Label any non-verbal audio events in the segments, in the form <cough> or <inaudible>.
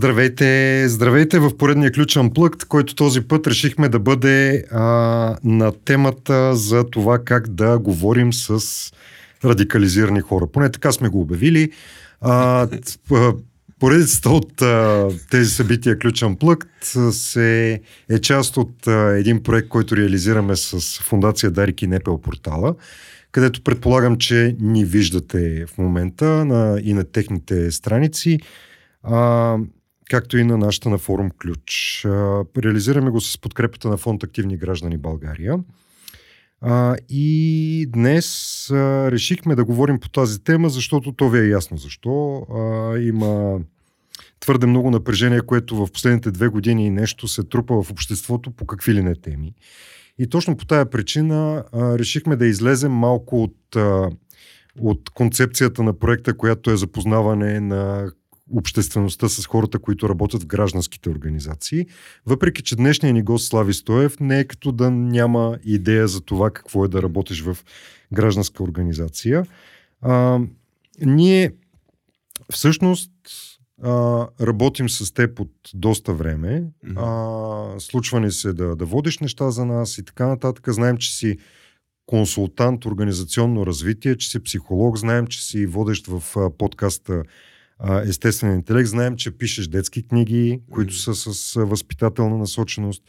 Здравейте, здравейте в поредния ключен плъкт, който този път решихме да бъде а, на темата за това как да говорим с радикализирани хора. Поне така сме го обявили. А, Поредицата от а, тези събития Ключен плъкт се, е част от а, един проект, който реализираме с фундация Дарик и Непел портала, където предполагам, че ни виждате в момента на, и на техните страници, а, както и на нашата на форум Ключ. Реализираме го с подкрепата на фонд Активни граждани България. И днес решихме да говорим по тази тема, защото то ви е ясно защо. Има твърде много напрежение, което в последните две години и нещо се трупа в обществото по какви ли не теми. И точно по тая причина решихме да излезем малко от, от концепцията на проекта, която е запознаване на обществеността с хората, които работят в гражданските организации. Въпреки, че днешния ни гост Слави Стоев не е като да няма идея за това какво е да работиш в гражданска организация. А, ние всъщност а, работим с теб от доста време. А, случва ни се да, да водиш неща за нас и така нататък. Знаем, че си консултант, организационно развитие, че си психолог, знаем, че си водещ в подкаста а, Естествен интелект, знаем, че пишеш детски книги, които са с възпитателна насоченост.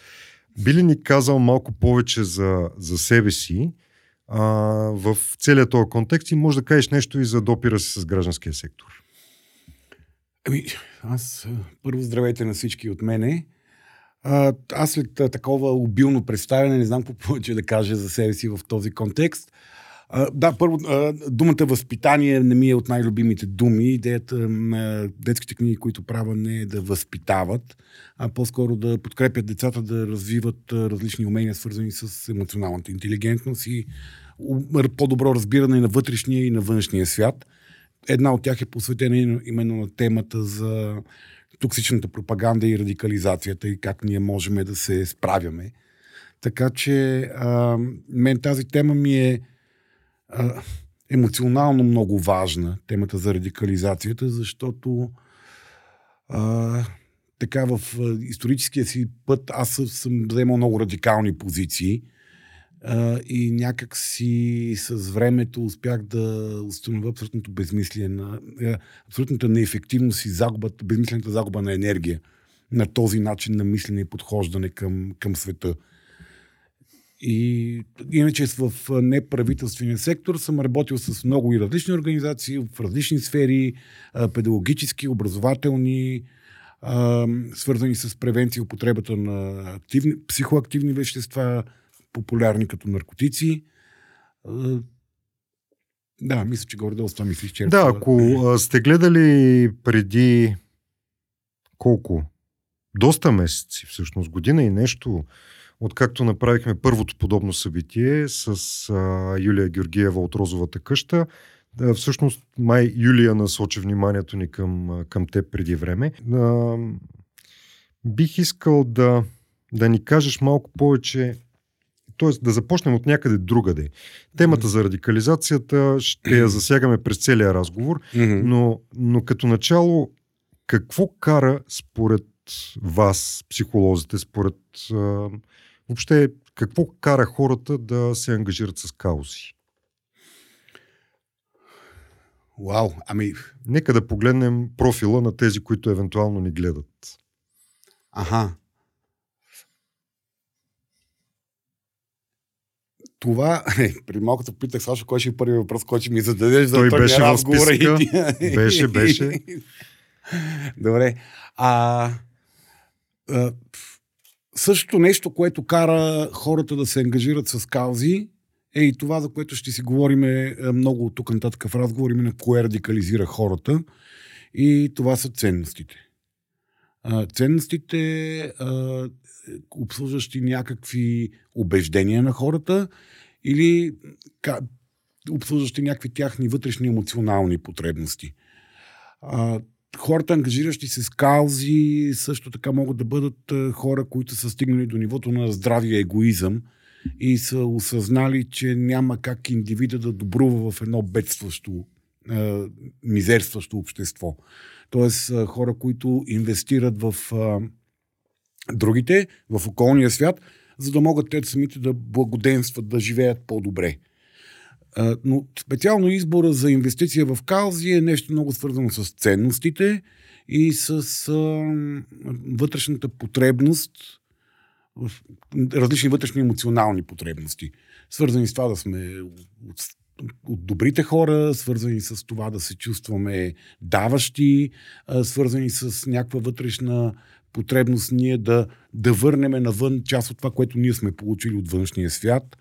Би ли ни казал малко повече за, за себе си а, в целият този контекст и може да кажеш нещо и за допира си с гражданския сектор? Ами, аз първо здравейте на всички от мене. Аз след такова обилно представяне не знам какво повече да кажа за себе си в този контекст. Да, първо, думата възпитание не ми е от най-любимите думи. Идеята на детските книги, които правя, не е да възпитават, а по-скоро да подкрепят децата да развиват различни умения, свързани с емоционалната интелигентност и по-добро разбиране на вътрешния и на външния свят. Една от тях е посветена именно на темата за токсичната пропаганда и радикализацията и как ние можем да се справяме. Така че а, мен тази тема ми е емоционално много важна, темата за радикализацията, защото а, така в историческия си път аз съм вземал много радикални позиции а, и някак си с времето успях да установя абсолютното безмислие на е, абсолютната неефективност и загубата, безмислената загуба на енергия на този начин на мислене и подхождане към, към света. И иначе в неправителствения сектор съм работил с много и различни организации в различни сфери, педагогически, образователни, свързани с превенция употребата на активни, психоактивни вещества, популярни като наркотици. Да, мисля, че горе-долу това ми се изчерпва. Да, ако сте гледали преди колко? Доста месеци, всъщност, година и нещо, откакто направихме първото подобно събитие с а, Юлия Георгиева от Розовата къща. Да, всъщност, май Юлия насочи вниманието ни към, към теб преди време. А, бих искал да, да ни кажеш малко повече т.е. да започнем от някъде другаде. Темата за радикализацията ще я засягаме през целия разговор, но, но като начало, какво кара според вас, психолозите, според а, въобще какво кара хората да се ангажират с каузи? Вау, ами... Нека да погледнем профила на тези, които евентуално ни гледат. Ага. това, е, при малко те питах, Сашо, кой ще е първи въпрос, който ще ми зададеш за Той беше в списъка. И... <laughs> Беше, беше. Добре. А, а, същото нещо, което кара хората да се ангажират с каузи, е и това, за което ще си говорим много тук нататък в разговор, именно кое радикализира хората. И това са ценностите. Ценностите, а, обслужващи някакви убеждения на хората или обслужващи някакви тяхни вътрешни емоционални потребности. Хората, ангажиращи се с каузи, също така могат да бъдат хора, които са стигнали до нивото на здравия егоизъм и са осъзнали, че няма как индивида да добрува в едно бедстващо а, мизерстващо общество. Тоест а, хора, които инвестират в другите, в околния свят, за да могат те самите да благоденстват, да живеят по-добре. Но специално избора за инвестиция в каузи е нещо много свързано с ценностите и с вътрешната потребност, различни вътрешни емоционални потребности, свързани с това да сме от, от добрите хора, свързани с това да се чувстваме даващи, свързани с някаква вътрешна потребност ние да, да върнем навън част от това, което ние сме получили от външния свят,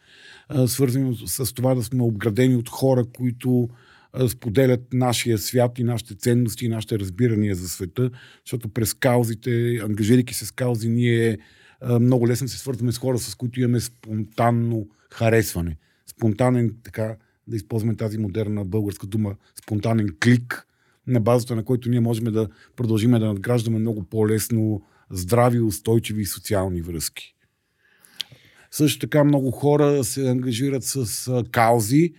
а, свързани с това да сме обградени от хора, които споделят нашия свят и нашите ценности и нашите разбирания за света, защото през каузите, ангажирайки се с каузи, ние много лесно се свързваме с хора, с които имаме спонтанно харесване. Спонтанен, така да използваме тази модерна българска дума, спонтанен клик, на базата на който ние можем да продължим да надграждаме много по-лесно здрави, устойчиви и социални връзки. Също така много хора се ангажират с каузи,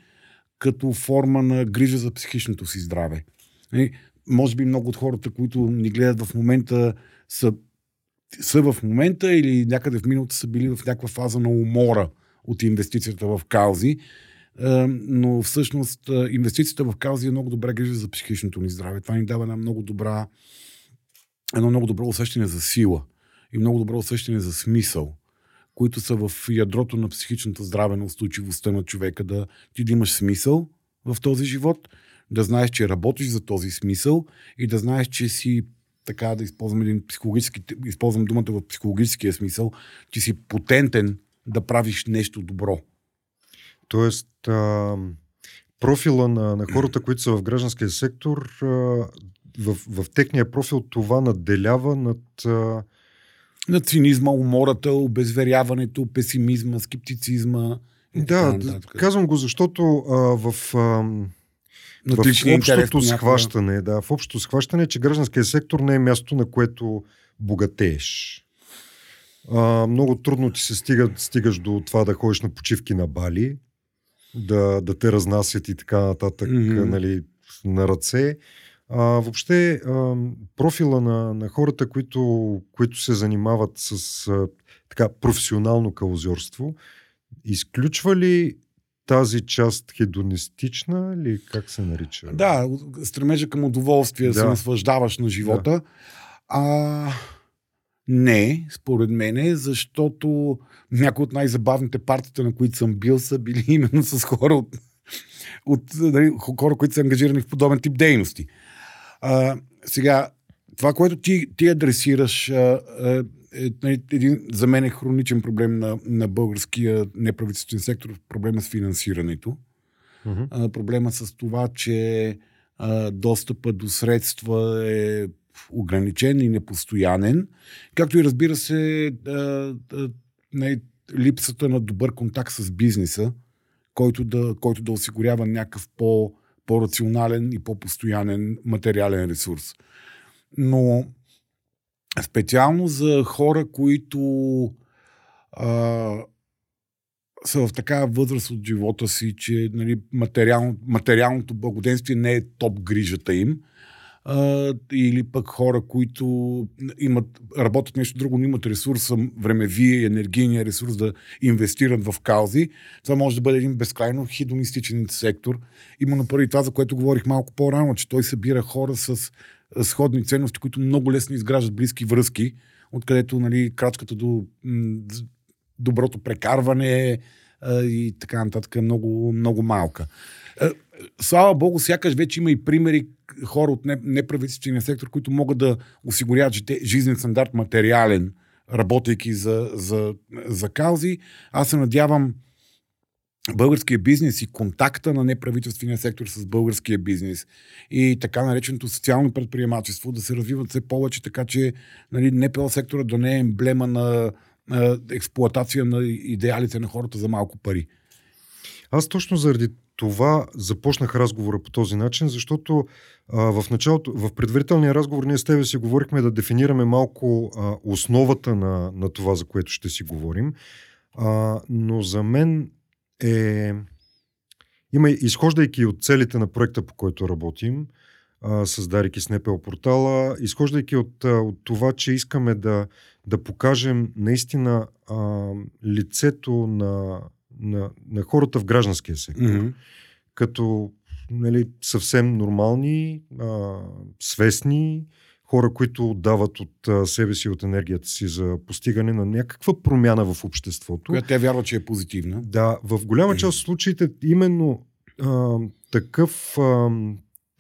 като форма на грижа за психичното си здраве. И, нали, може би много от хората, които ни гледат в момента, са, са в момента или някъде в миналото са били в някаква фаза на умора от инвестицията в каузи. Но всъщност инвестицията в каузи е много добре грижа за психичното ни здраве. Това ни дава една много добра, едно много добро усещане за сила и много добро усещане за смисъл които са в ядрото на психичната здраве, на устойчивостта на човека, да ти да имаш смисъл в този живот, да знаеш, че работиш за този смисъл и да знаеш, че си така да използвам един психологически, използвам думата в психологическия смисъл, че си потентен да правиш нещо добро. Тоест, а, профила на, на хората, <clears throat> които са в гражданския сектор, а, в, в техния профил това надделява над а, на цинизма, умората, обезверяването, песимизма, скептицизма. Да, казвам го, защото а, в, а, в общото схващане, да, в общото схващане, че гражданският сектор не е място, на което богатееш. А, много трудно ти се стига, стигаш до това да ходиш на почивки на Бали, да, да те разнасят и така нататък mm-hmm. нали, на ръце. А, въобще, а, профила на, на хората, които, които се занимават с а, така професионално каузорство, изключва ли тази част хедонистична или как се нарича? Да, стремежа към удоволствие, да се наслаждаваш на живота. Да. А, не, според мен, защото някои от най-забавните партията, на които съм бил, са били <laughs> именно с хора от, от нали, хора, които са ангажирани в подобен тип дейности. А, сега, това, което ти, ти адресираш, а, е, е един, за мен е хроничен проблем на, на българския неправителствен сектор, проблема с финансирането. Uh-huh. А, проблема с това, че достъпа до средства е ограничен и непостоянен, както и разбира се липсата на добър контакт с бизнеса, който да, който да осигурява някакъв по- по-рационален и по-постоянен материален ресурс. Но специално за хора, които а, са в такава възраст от живота си, че нали, материално, материалното благоденствие не е топ грижата им, а, или пък хора, които имат, работят нещо друго, но имат ресурса, времевия и енергийния ресурс да инвестират в каузи. Това може да бъде един безкрайно хидонистичен сектор. Именно поради това, за което говорих малко по-рано, че той събира хора с сходни ценности, които много лесно изграждат близки връзки, откъдето нали, крачката до доброто прекарване а, и така нататък е много, много малка. А, слава Богу, сякаш вече има и примери хора от неправителствения сектор, които могат да осигуряват жизнен стандарт материален, работейки за, за, за каузи. Аз се надявам българския бизнес и контакта на неправителствения сектор с българския бизнес и така нареченото социално предприемачество да се развиват все повече, така че нали, НПО сектора да не е емблема на, на експлуатация на идеалите на хората за малко пари. Аз точно заради това започнах разговора по този начин, защото а, в началото, в предварителния разговор ние с тебе си говорихме да дефинираме малко а, основата на, на това, за което ще си говорим. А, но за мен е, има, изхождайки от целите на проекта, по който работим, а, създайки Снепел портала, изхождайки от, от това, че искаме да, да покажем наистина а, лицето на, на, на хората в гражданския сектор. Mm-hmm. Като нали, съвсем нормални, а, свестни хора, които дават от себе си, от енергията си за постигане на някаква промяна в обществото. Която те вярват, че е позитивна. Да, в голяма част от случаите именно а, такъв, а,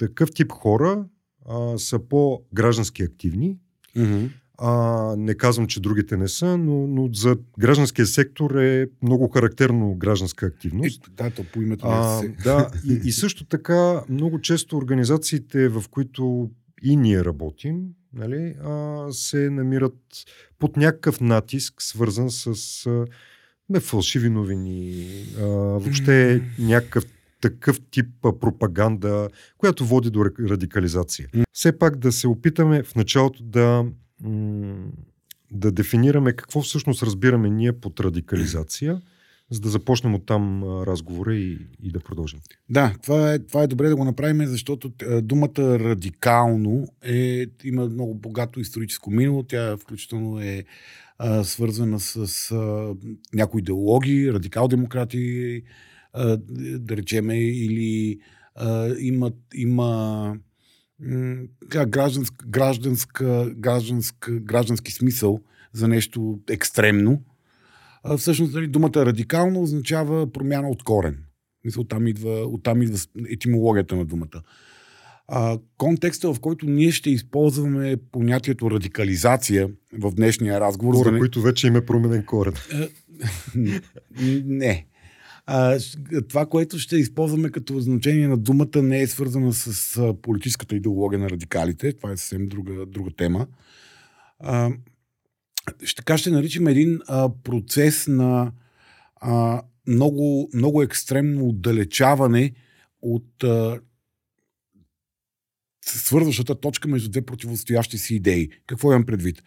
такъв тип хора а, са по-граждански активни. Mm-hmm. А, не казвам, че другите не са, но, но за гражданския сектор е много характерно гражданска активност. Е, да, то по името а, Да, <laughs> и, и също така много често организациите, в които и ние работим, нали, а, се намират под някакъв натиск, свързан с а, не, фалшиви новини, а, въобще някакъв такъв тип пропаганда, която води до радикализация. Все пак да се опитаме в началото да, да дефинираме какво всъщност разбираме ние под радикализация, за да започнем от там разговора и, и да продължим. Да, това е, това е добре да го направим, защото думата радикално е, има много богато историческо минало. Тя включително е а, свързана с а, някои идеологии, радикал-демократи, да речеме, или а, има, има гражданска, гражданска, гражданска, граждански смисъл за нещо екстремно. Всъщност нали, думата радикално означава промяна от корен. Мисля, оттам идва, оттам идва етимологията на думата. А, контекста, в който ние ще използваме понятието радикализация в днешния разговор. Хора, за... които вече има променен корен. <laughs> не. А, това, което ще използваме като значение на думата, не е свързано с политическата идеология на радикалите. Това е съвсем друга, друга тема. А, ще така ще наричам един а, процес на а, много, много екстремно отдалечаване от а, свързващата точка между две противостоящи си идеи. Какво имам предвид?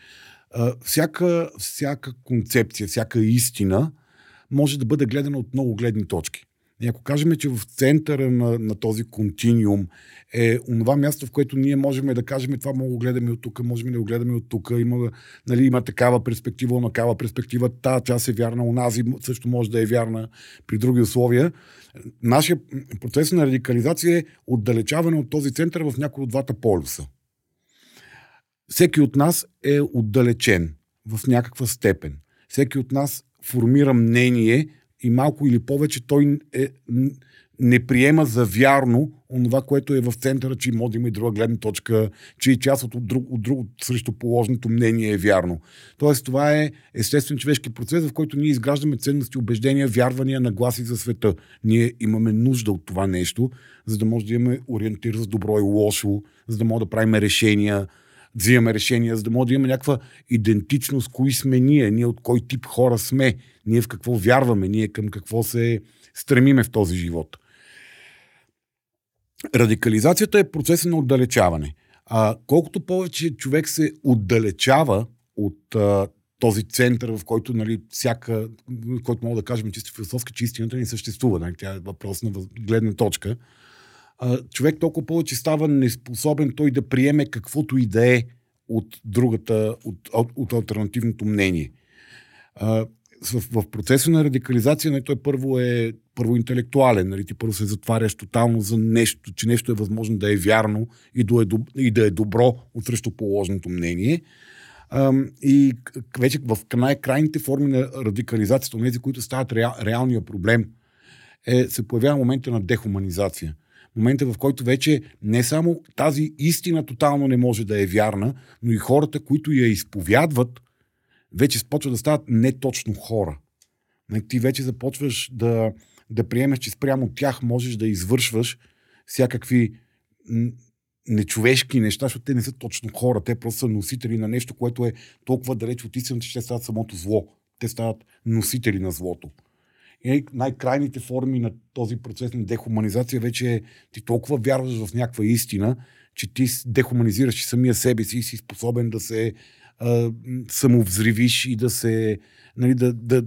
А, всяка, всяка концепция, всяка истина – може да бъде гледана от много гледни точки. И ако кажем, че в центъра на, на този континиум е онова място, в което ние можем да кажем, това мога да гледаме от тук, можем да го гледаме от тук, има, нали, има такава перспектива, такава перспектива, та част е вярна, онази също може да е вярна при други условия. Нашия процес на радикализация е отдалечаване от този център в някой от двата полюса. Всеки от нас е отдалечен в някаква степен. Всеки от нас формира мнение и малко или повече той е, не приема за вярно онова, което е в центъра, че може да има и друга гледна точка, че и част от, друг, от друго срещу положеното мнение е вярно. Тоест, това е естествен човешки процес, в който ние изграждаме ценности, убеждения, вярвания, нагласи за света. Ние имаме нужда от това нещо, за да може да имаме ориентир за добро и лошо, за да може да правим решения, взимаме решения, за да може да има някаква идентичност, кои сме ние, ние от кой тип хора сме, ние в какво вярваме, ние към какво се стремиме в този живот. Радикализацията е процесът на отдалечаване. А колкото повече човек се отдалечава от а, този център, в който нали, всяка, който мога да кажем чисто философски, че истината не съществува. Нали, тя е въпрос на гледна точка човек толкова повече става неспособен той да приеме каквото и да е от другата, от, от, от альтернативното мнение. А, в, в процеса на радикализация нали, той първо е първо интелектуален, нали, ти първо се затваряш тотално за нещо, че нещо е възможно да е вярно и да е, и да е добро от срещу положеното мнение. А, и вече в най-крайните форми на радикализацията, тези, които стават реал, реалния проблем, е, се появява момента на дехуманизация момента в който вече не само тази истина тотално не може да е вярна, но и хората, които я изповядват, вече започват да стават не точно хора. Ти вече започваш да, да приемеш, че спрямо тях можеш да извършваш всякакви нечовешки неща, защото те не са точно хора. Те просто са носители на нещо, което е толкова далеч от истината, че те стават самото зло. Те стават носители на злото. И най-крайните форми на този процес на дехуманизация вече е ти толкова вярваш в някаква истина, че ти дехуманизираш и самия себе си и си способен да се а, самовзривиш и да се нали, да, да,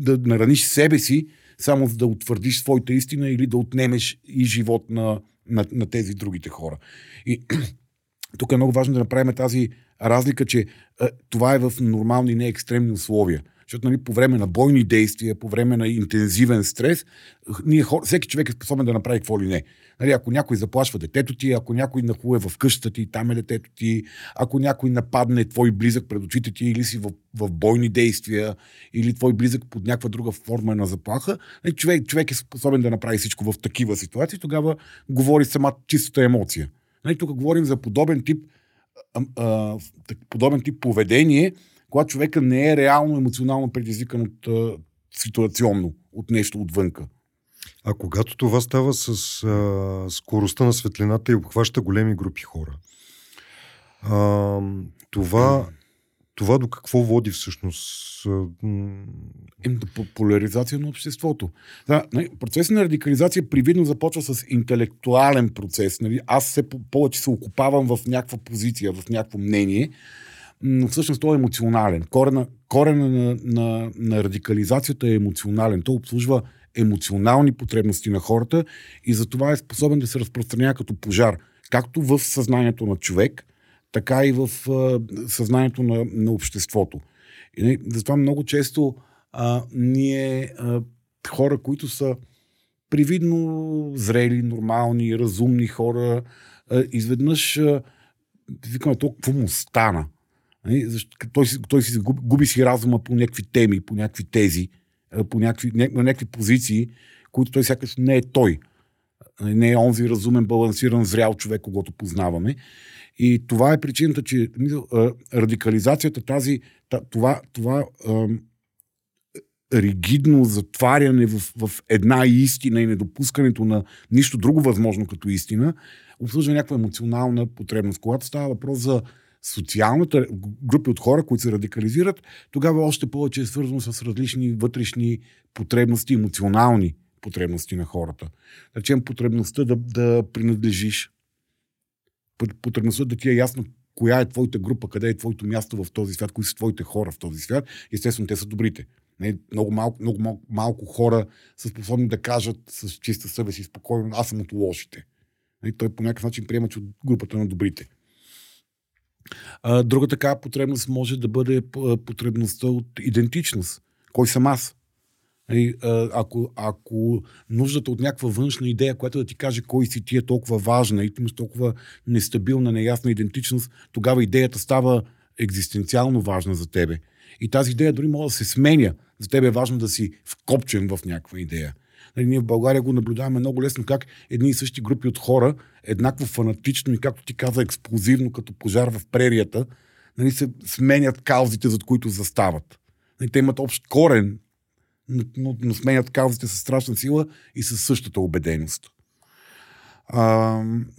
да, да нараниш себе си, само за да утвърдиш своята истина или да отнемеш и живот на, на, на тези другите хора. И <clears throat> тук е много важно да направим тази разлика, че а, това е в нормални, не екстремни условия. Защото нали, по време на бойни действия, по време на интензивен стрес, ние, всеки човек е способен да направи какво ли не. Нали, ако някой заплашва детето ти, ако някой нахуе в къщата ти, там е детето ти, ако някой нападне твой близък пред очите ти или си в, в бойни действия, или твой близък под някаква друга форма на заплаха, нали, човек, човек е способен да направи всичко в такива ситуации, тогава говори сама чистата емоция. Нали, тук говорим за подобен тип, а, а, подобен тип поведение, когато човека не е реално емоционално предизвикан от а, ситуационно, от нещо отвънка. А когато това става с а, скоростта на светлината и обхваща големи групи хора, а, това, <clears throat> това до какво води всъщност? Им до поляризация на обществото. Да, нали, процесът на радикализация привидно започва с интелектуален процес. Нали? Аз все повече се окупавам в някаква позиция, в някакво мнение, но всъщност той е емоционален. Корена, корена на, на, на радикализацията е емоционален. Той обслужва емоционални потребности на хората и за това е способен да се разпространява като пожар, както в съзнанието на човек, така и в съзнанието на, на обществото. И затова много често а, ние, а, хора, които са привидно зрели, нормални, разумни хора, а, изведнъж а, викаме то, какво му стана? Нали, той, той си губи, губи си разума по някакви теми, по някакви тези, по някакви, на някакви позиции, които той сякаш не е той. Не е онзи разумен, балансиран, зрял човек, когато познаваме. И това е причината, че радикализацията, тази, това, това ригидно затваряне в, в една истина и недопускането на нищо друго възможно като истина, обслужва някаква емоционална потребност. Когато става въпрос за социалната групи от хора, които се радикализират, тогава още повече е свързано с различни вътрешни потребности, емоционални потребности на хората. Речем потребността да, да принадлежиш, потребността да ти е ясно коя е твоята група, къде е твоето място в този свят, кои са твоите хора в този свят. Естествено, те са добрите. Не, много, малко, много малко, хора са способни да кажат с чиста съвест и спокойно, аз съм от лошите. Не, той по някакъв начин приема, че от групата на добрите. Друга така потребност може да бъде потребността от идентичност. Кой съм аз? И, ако, ако нуждата от някаква външна идея, която да ти каже кой си ти е толкова важна и ти имаш толкова нестабилна, неясна идентичност, тогава идеята става екзистенциално важна за тебе. И тази идея дори може да се сменя. За тебе е важно да си вкопчен в някаква идея. Нали, ние в България го наблюдаваме много лесно как едни и същи групи от хора, еднакво фанатично и както ти каза, експлозивно, като пожар в прерията, нали, се сменят каузите, зад които застават. Нали, те имат общ корен, но, но, сменят каузите с страшна сила и със същата убеденост. А,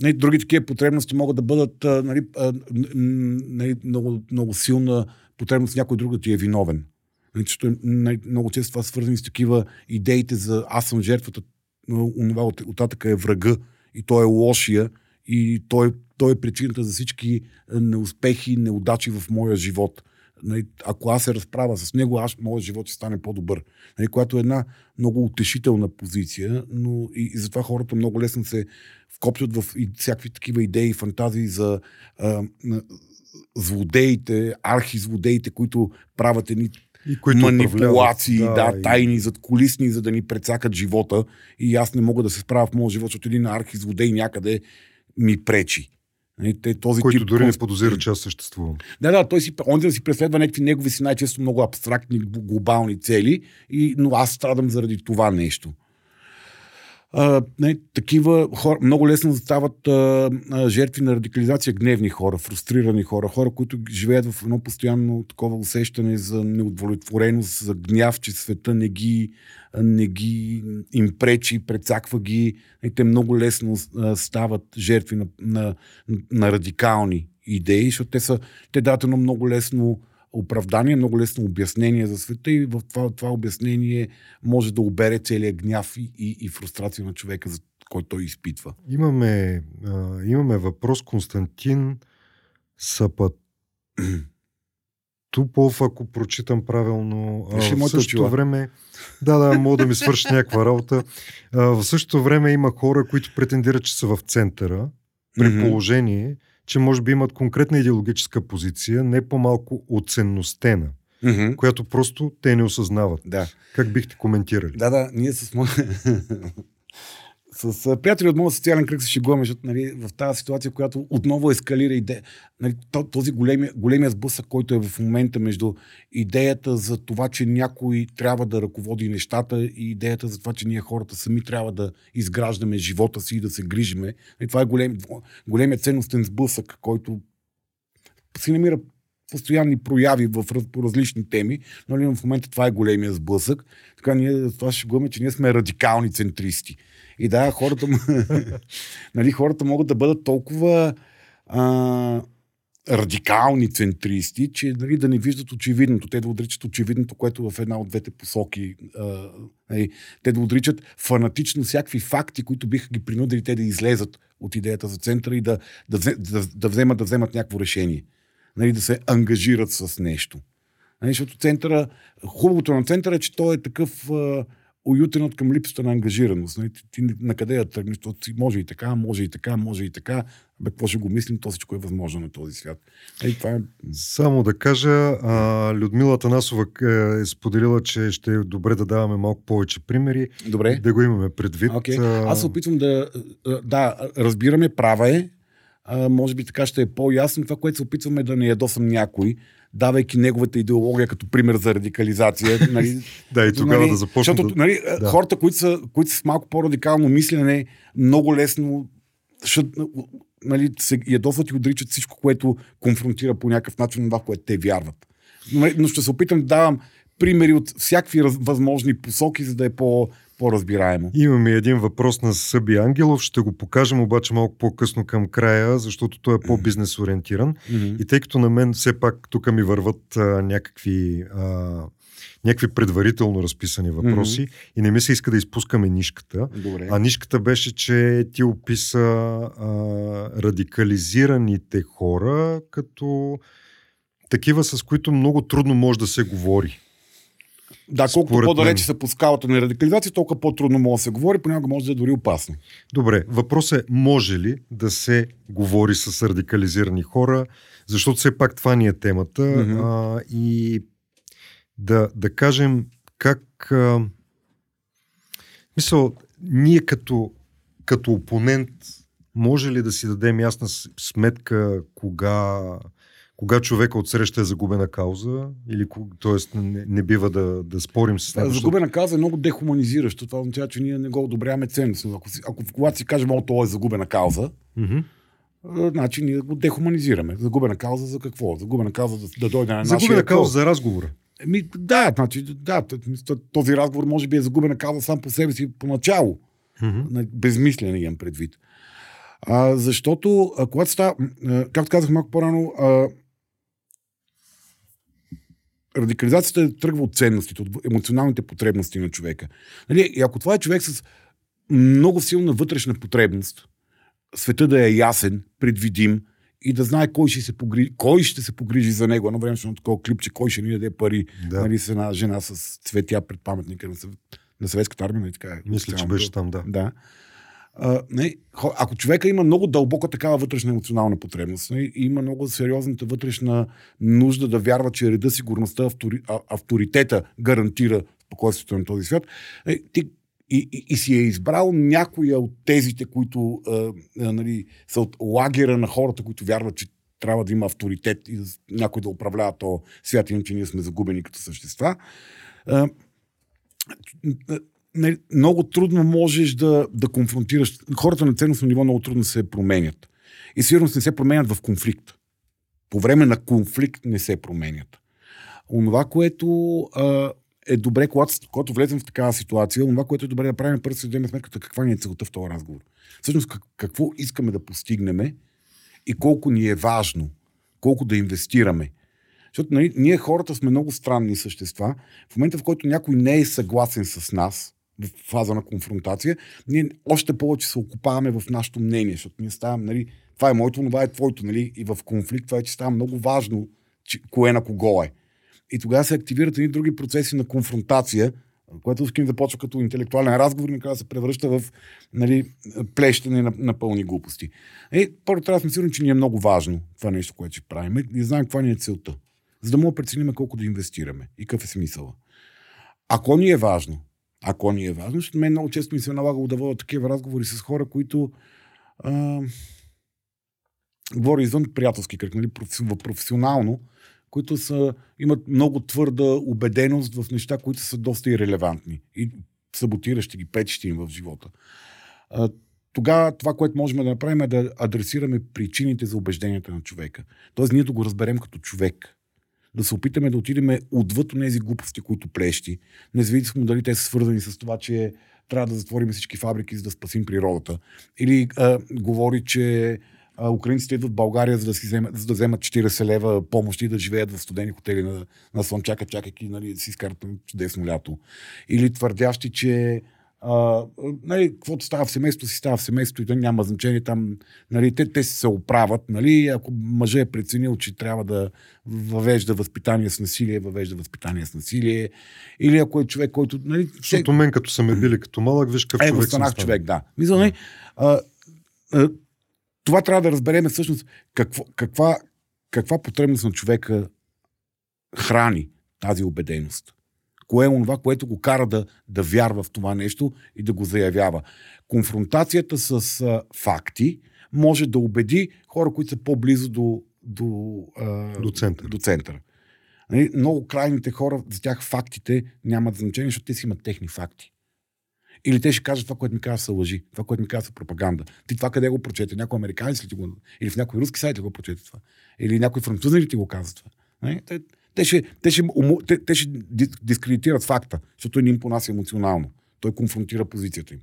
нали, други такива потребности могат да бъдат нали, нали, много, много силна потребност някой друг да ти е виновен. Защото много често това свързани с такива идеите за аз съм жертвата, но онова от, оттатъка е врага и той е лошия и той, той е причината за всички неуспехи, неудачи в моя живот. Нали, ако аз се разправя с него, аз, моят живот ще стане по-добър. Нали, която е една много утешителна позиция, но и, и затова хората много лесно се вкопчат в и, всякакви такива идеи, фантазии за а, злодеите, архизлодеите, които правят едни и които манипулации, да, да, тайни, зад колисни, за да ни прецакат живота. И аз не мога да се справя в моят живот, защото един архизлодей някъде ми пречи. Нали, те, този Който тип, дори не подозира, че аз съществувам. Да, да, той си, он да си преследва някакви негови си най-често много абстрактни, глобални цели, и, но аз страдам заради това нещо а, не, такива хора много лесно стават а, а, жертви на радикализация гневни хора, фрустрирани хора, хора, които живеят в едно постоянно такова усещане за неудовлетвореност, за гняв, че света не ги, не ги им пречи, прецаква ги. И те много лесно а, стават жертви на, на, на радикални идеи, защото те, са, те дадат едно много лесно оправдание, много лесно обяснение за света и в това, това обяснение може да обере целият гняв и, и, и фрустрация на човека, за който той изпитва. Имаме, а, имаме въпрос Константин Сапат Тупов, ако прочитам правилно. А, в същото очила. време, да, да, мога да ми свърши някаква работа. А, в същото време има хора, които претендират, че са в центъра, при Мгм. положение, че може би имат конкретна идеологическа позиция, не по-малко оценностена, Мгм. която просто те не осъзнават. Да. Как бихте коментирали? Да, да, ние с моя... с приятели от моя социален кръг се шегуваме, защото нали, в тази ситуация, която отново ескалира идея, нали, то- този големия, големия сблъсък, който е в момента между идеята за това, че някой трябва да ръководи нещата и идеята за това, че ние хората сами трябва да изграждаме живота си и да се грижиме. И това е голем, големия ценностен сблъсък, който си намира постоянни прояви в, по различни теми, но нали, в момента това е големия сблъсък. Така ние това ще говорим, че ние сме радикални центристи. И да, хората, <laughs> нали, хората могат да бъдат толкова а, радикални центристи, че нали, да не виждат очевидното. Те да отричат очевидното, което в една от двете посоки. А, нали, те да отричат фанатично всякакви факти, които биха ги принудили те да излезат от идеята за центъра и да, да, да, да, вземат, да вземат някакво решение. Нали, да се ангажират с нещо. Нали, защото центъра, хубавото на центъра е, че той е такъв а, уютен от към липсата на ангажираност. Нали, ти, ти на къде да тръгнеш, то си може и така, може и така, може и така. Бе, какво ще го мислим, то всичко е възможно на този свят. Нали, това е... Само да кажа, а, Людмила Танасова е, е споделила, че ще е добре да даваме малко повече примери, Добре. да го имаме предвид. Okay. Аз се опитвам да... Да, разбираме, права е. А, може би така ще е по-ясно. Това, което се опитваме да не ядосам някой, давайки неговата идеология като пример за радикализация. <laughs> Нали, Да, и тогава нали, да започнем Защото нали, да. хората, които са, които са с малко по-радикално мислене, много лесно ще, нали, се ядосват и отричат всичко, което конфронтира по някакъв начин това, което те вярват. Но, но ще се опитам да давам примери от всякакви раз, възможни посоки, за да е по, по-разбираемо. Имаме един въпрос на Съби Ангелов, ще го покажем обаче малко по-късно към края, защото той е по-бизнес ориентиран. Mm-hmm. И тъй като на мен все пак тук ми върват а, някакви, а, някакви предварително разписани въпроси mm-hmm. и не ми се иска да изпускаме нишката. Добре. А нишката беше, че ти описа а, радикализираните хора като такива, с които много трудно може да се говори. Да, колкото по-далече са по скалата на радикализация, толкова по-трудно може да се говори, понякога може да е дори опасно. Добре, въпрос е, може ли да се говори с радикализирани хора, защото все пак това ни е темата Мгм. а, и да, да кажем как а, мисъл, ние като, като опонент може ли да си дадем ясна сметка кога, кога човека отсреща е загубена кауза или т.е. Не, не бива да, да спорим с него. Загубена каза е много дехуманизиращо. Това означава, че ние не го одобряваме ценностно. Ако, ако когато си кажем, о, това е загубена кауза, а, значи ние го дехуманизираме. Загубена кауза за какво? Загубена кауза да, да дойде на нашия Загубена кауза за разговора. Еми, да, значи, да, този разговор може би е загубена кауза сам по себе си поначало. Мгм. На- Безмислене имам предвид. А, защото, а, когато става, а, както казах малко по-рано, а, радикализацията тръгва от ценностите, от емоционалните потребности на човека. Нали? И ако това е човек с много силна вътрешна потребност, света да е ясен, предвидим и да знае кой ще се погрижи, кой ще се погрижи за него. Едно време ще такова клипче, кой ще ни даде пари. Да. Нали, с една жена с цветя пред паметника на, съв... на съветската армия. Нали, така е, Мисля, че беше там, да. Да. Не, ако човека има много дълбока такава вътрешна емоционална потребност не, има много сериозната вътрешна нужда да вярва, че реда, сигурността, автори, авторитета гарантира спокойствието на този свят, е, ти, и, и, и си е избрал някоя от тезите, които а, а, нали, са от лагера на хората, които вярват, че трябва да има авторитет и някой да управлява то свят, иначе ние сме загубени като същества. А, не, много трудно можеш да, да конфронтираш. Хората на ценностно ниво много трудно се променят. И сигурно не се променят в конфликт. По време на конфликт не се променят. Онова, което а, е добре, когато, когато влезем в такава ситуация, онова, което е добре да правим, първо си дадем сметката каква ни е целта в този разговор. Всъщност как, какво искаме да постигнем и колко ни е важно, колко да инвестираме. Защото нали, ние хората сме много странни същества. В момента, в който някой не е съгласен с нас, в фаза на конфронтация, ние още повече се окупаваме в нашето мнение, защото ние ставаме, нали, това е моето, това е твоето, нали, и в конфликт това е, че става много важно, че, кое на кого е. И тогава се активират едни други процеси на конфронтация, което в започва като интелектуален разговор накрая се превръща в нали, плещане на, на пълни глупости. Е, първо трябва да сме сигурни, че ни е много важно това нещо, което ще правим и знаем каква ни е целта. За да мога да преценим колко да инвестираме и какъв е смисъла. Ако ни е важно, ако ни е важно, защото мен много често ми се е налагало да водя такива разговори с хора, които а, говоря извън приятелски кръг, нали, професионално, които са, имат много твърда убеденост в неща, които са доста ирелевантни и саботиращи ги, печещи им в живота. А, тогава това, което можем да направим е да адресираме причините за убежденията на човека. Тоест ние да го разберем като човек. Да се опитаме да отидем отвъд тези глупости, които плещи, независимо дали те са свързани с това, че трябва да затворим всички фабрики, за да спасим природата. Или а, говори, че а, украинците идват в България, за да, си вземат, за да вземат 40 лева помощи и да живеят в студени хотели на, на Слънчака, чакайки нали, си изкарат чудесно лято. Или твърдящи, че а, нали, каквото става в семейството си, става в семейството и то няма значение там. Нали, те, те се оправят. Нали, ако мъже е преценил, че трябва да въвежда възпитание с насилие, въвежда възпитание с насилие. Или ако е човек, който... Нали, Защото мен, като са ме били като малък, виж какъв е, човек съм човек, да. Мисля, нали, а, а, това трябва да разбереме всъщност какво, каква, каква потребност на човека храни тази убеденост. Кое е това, което го кара да, да вярва в това нещо и да го заявява. Конфронтацията с а, факти може да убеди хора, които са по-близо до, до, а, до центъра. До центъра. Нали, много крайните хора, за тях фактите нямат значение, защото те си имат техни факти. Или те ще кажат това, което ми казва са лъжи, това, което ми казва са пропаганда. Ти това къде го прочете? Някой американец ли ти го... Или в някой руски сайт ли го прочете това? Или някой французин ли ти го казва това? Не? Те, ще, те, ще, те, те ще дискредитират факта, защото той не им понася емоционално. Той конфронтира позицията им.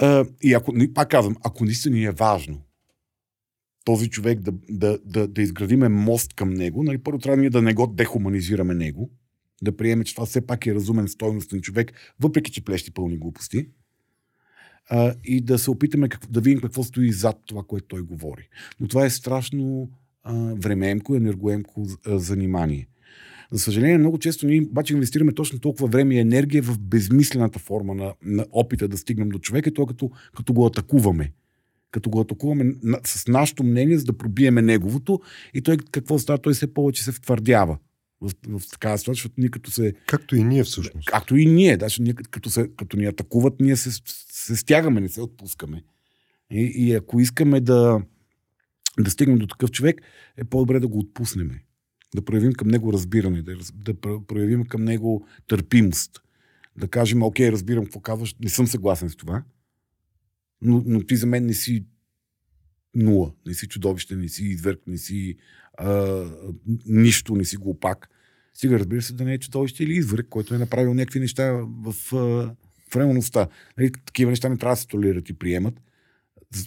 А, и ако, пак казвам, ако наистина ни е важно този човек да, да, да, да изградиме мост към него, нали, първо трябва ние да не го дехуманизираме него, да приеме, че това все пак е разумен, стойностен човек, въпреки че плещи пълни глупости. А, и да се опитаме как, да видим какво стои зад това, което той говори. Но това е страшно времеемко, енергоемко занимание. За съжаление, много често ние обаче инвестираме точно толкова време и енергия в безмислената форма на, на опита да стигнем до човека, то като, като го атакуваме. Като го атакуваме с нашето мнение, за да пробиеме неговото и той какво става? Той все повече се втвърдява в, в такава ситуация, защото ние като се... Както и ние всъщност. Както и ние, да, ние като, се, като ни атакуват, ние се, се стягаме, не се отпускаме. И, и ако искаме да, да стигнем до такъв човек, е по-добре да го отпуснем. Да проявим към него разбиране, да, да проявим към него търпимост. Да кажем, окей, разбирам какво казваш, не съм съгласен с това, но, но ти за мен не си нула, не си чудовище, не си изверг, не си а, нищо, не си глупак. Стига, разбира се, да не е чудовище или извърк, който е направил някакви неща в, реалността. Нали, такива неща не трябва да се толерират и приемат,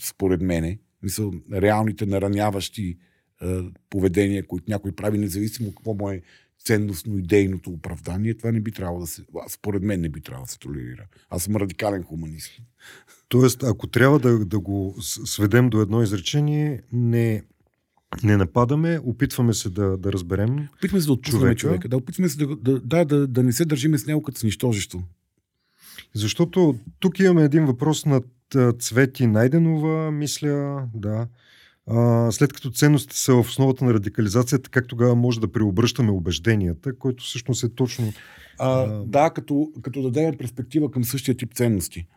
според мене. Мисъл, реалните нараняващи е, поведения, които някой прави, независимо какво му е ценностно идейното оправдание, това не би трябвало да се. Според мен не би трябвало да се толерира. Аз съм радикален хуманист. Тоест, ако трябва да, да го сведем до едно изречение, не не нападаме, опитваме се да, да разберем. Опитваме се да отпуснем човека. човека. Да, опитваме се да, да, да, да, да не се държиме с него като с нищожещо. Защото тук имаме един въпрос на Цвети Найденова, мисля, да. А, след като ценностите са в основата на радикализацията, как тогава може да преобръщаме убежденията, който всъщност е точно... А, а... Да, като, като дадем перспектива към същия тип ценности.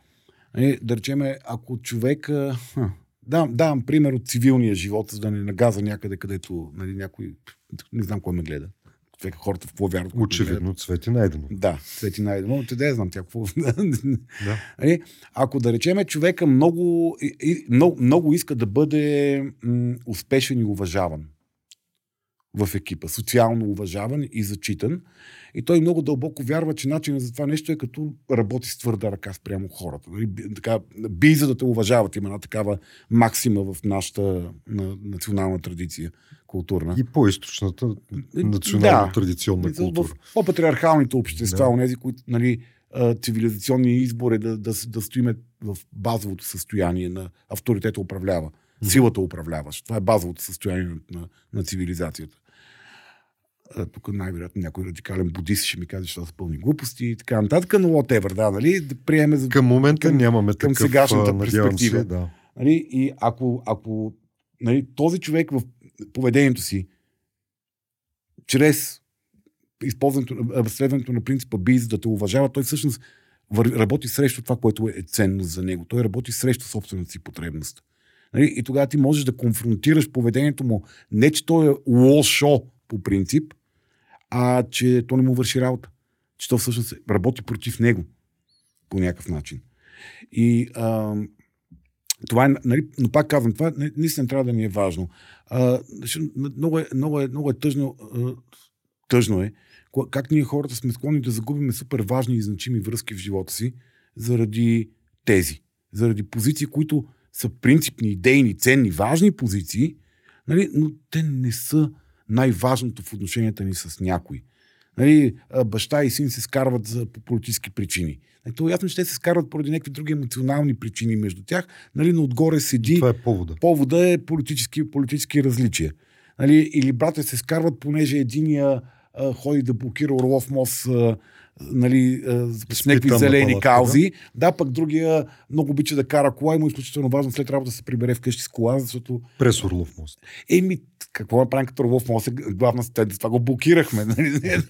Е, да речеме, ако човек... Да, давам пример от цивилния живот, за да не нагаза някъде, където нали, някой, не знам кой ме гледа. Хората в какво вярват. Очевидно, Цвети Найдено. Да, Цвети Найдено. Те да знам тя какво. <laughs> да. Нали, ако да речеме, човека много, много, много иска да бъде м, успешен и уважаван в екипа, социално уважаван и зачитан. И той много дълбоко вярва, че начинът за това нещо е като работи с твърда ръка спрямо хората. Нали, така, би за да те уважават. Има една такава максима в нашата на, национална традиция културна. И по-источната национална да, традиционна култура. В по-патриархалните общества, да. онези, които нали, цивилизационни избори да, да, да стоиме в базовото състояние на авторитета управлява. Силата управляваш. Това е базовото състояние на, на цивилизацията. тук най-вероятно някой радикален будист ще ми каже, че са пълни глупости и така нататък, но whatever, да, нали, да приеме за... Към момента към, нямаме към такъв, сегашната перспектива. Се, да. Нали, и ако, ако нали, този човек в поведението си, чрез използването, следването на принципа биз да те уважава, той всъщност работи срещу това, което е ценност за него. Той работи срещу собствената си потребност. Нали? И тогава ти можеш да конфронтираш поведението му. Не, че той е лошо по принцип, а че то не му върши работа. Че то всъщност работи против него по някакъв начин. И а, това е, нали, но пак казвам, това наистина трябва да ни е важно. А, много, е, много, е, много е тъжно, а, тъжно е, как ние хората сме склонни да загубиме супер важни и значими връзки в живота си заради тези, заради позиции, които са принципни, идейни, ценни, важни позиции, нали, но те не са най-важното в отношенията ни с някой. Нали, баща и син се скарват за, по политически причини. Нали, то ясно, че те се скарват поради някакви други емоционални причини между тях, нали, но отгоре седи... Това е повода. Повода е политически, политически различия. Нали, или брата се скарват, понеже единия а, ходи да блокира Орлов мост а, нали, с някакви зелени палатка, каузи. Да? да, пък другия много обича да кара кола и му е изключително важно след работа да се прибере вкъщи с кола, защото... През Орлов мост. Еми, какво направим като Орлов мост? Главна стед, това го блокирахме. Нали? <laughs>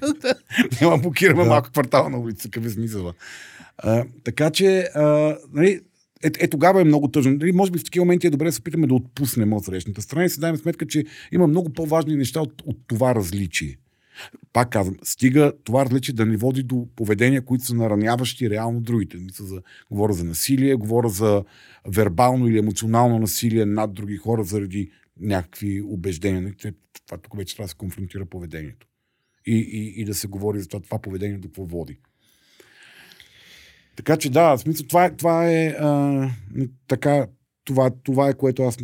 Няма блокираме да. малко квартал на улица, какъв е смисъл. А, така че, а, нали, е, е, тогава е много тъжно. Дали, може би в такива моменти е добре да се опитаме да отпуснем от срещната страна и си дадем сметка, че има много по-важни неща от, от това различие. Пак казвам, стига това различие да ни води до поведения, които са нараняващи реално другите. Мисля за, говоря за насилие, говоря за вербално или емоционално насилие над други хора заради някакви убеждения. Това тук вече трябва да се конфронтира поведението. И, и, и да се говори за това, това поведение до какво води. Така че да, в смисъл, това, това е а, така, това, това е което аз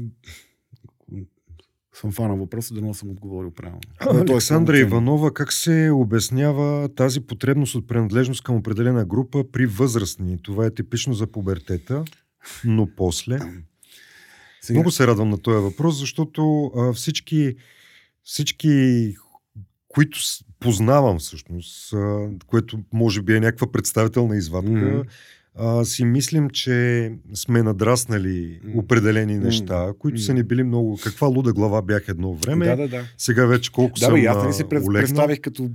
съм фанал въпроса, да не съм отговорил правилно. А, Александра Иванова, как се обяснява тази потребност от принадлежност към определена група при възрастни? Това е типично за пубертета, но после. Сега... Много се радвам на този въпрос, защото а, всички, всички, които познавам всъщност, а, което може би е някаква представителна извадка, mm-hmm а, си мислим, че сме надраснали mm. определени неща, mm. които mm. са ни били много... Каква луда глава бях едно време. Да, да, да. Сега вече колко да, съм Да, аз не си пред, представих като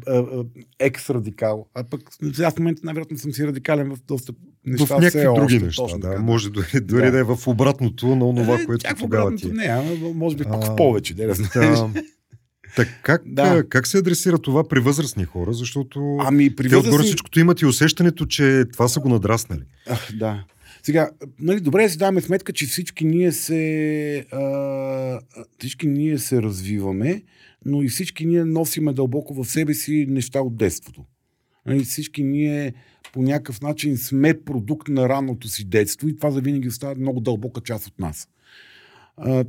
екс-радикал. А пък аз в момента най-вероятно съм си радикален в доста неща. В някакви други още, неща, да. да. Може дори, дори да. да е в обратното на това, е, което тогава ти е. Не, ама може би а, в повече, да, да знаеш. Так, как, да. как се адресира това при възрастни хора? Защото ами, при те възрастни... отгоре всичкото имат и усещането, че това са го надраснали. А, да. Сега, нали, добре да си даваме сметка, че всички ние се а, всички ние се развиваме, но и всички ние носиме дълбоко в себе си неща от детството. Нали, всички ние по някакъв начин сме продукт на ранното си детство и това завинаги остава много дълбока част от нас.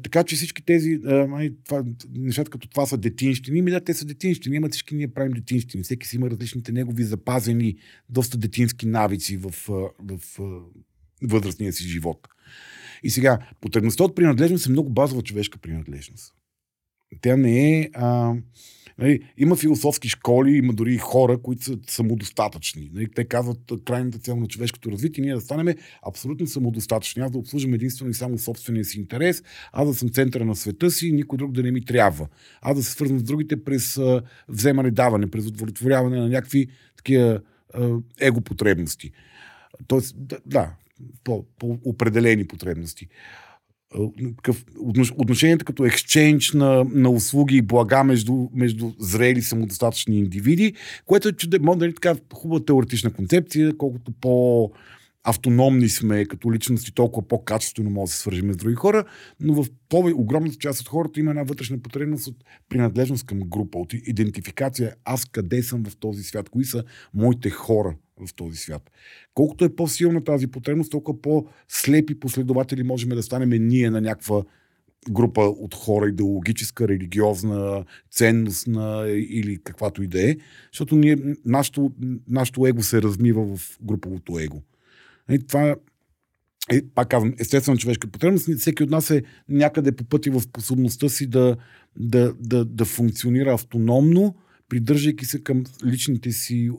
Така че всички тези а, май, това, нещата като това са детинщини, ми да, те са детинщини, ама всички ние правим детинщини. Всеки си има различните негови запазени, доста детински навици в, в, в възрастния си живот. И сега, потребността от принадлежност е много базова човешка принадлежност. Тя не е... А, Нали, има философски школи, има дори хора, които са самодостатъчни. Нали, те казват крайната цел на човешкото развитие, ние да станем абсолютно самодостатъчни. Аз да обслужвам единствено и само собствения си интерес, аз да съм центъра на света си, никой друг да не ми трябва. Аз да се свързвам с другите през вземане-даване, през удовлетворяване на някакви такива его потребности. Тоест, да по, по определени потребности отношенията като ексченж на, на услуги и блага между, между зрели самодостатъчни индивиди, което е чуде, може да е така хубава теоретична концепция, колкото по автономни сме като личности, толкова по-качествено може да се свържим с други хора, но в по-огромната част от хората има една вътрешна потребност от принадлежност към група, от идентификация. Аз къде съм в този свят, кои са моите хора в този свят. Колкото е по-силна тази потребност, толкова по-слепи последователи можем да станем ние на някаква група от хора, идеологическа, религиозна, ценностна или каквато и да е, защото ние, нашото, нашото его се размива в груповото его. И това е, пак казвам, естествено човешка потребност. Всеки от нас е някъде по пъти в способността си да, да, да, да функционира автономно, придържайки се към личните си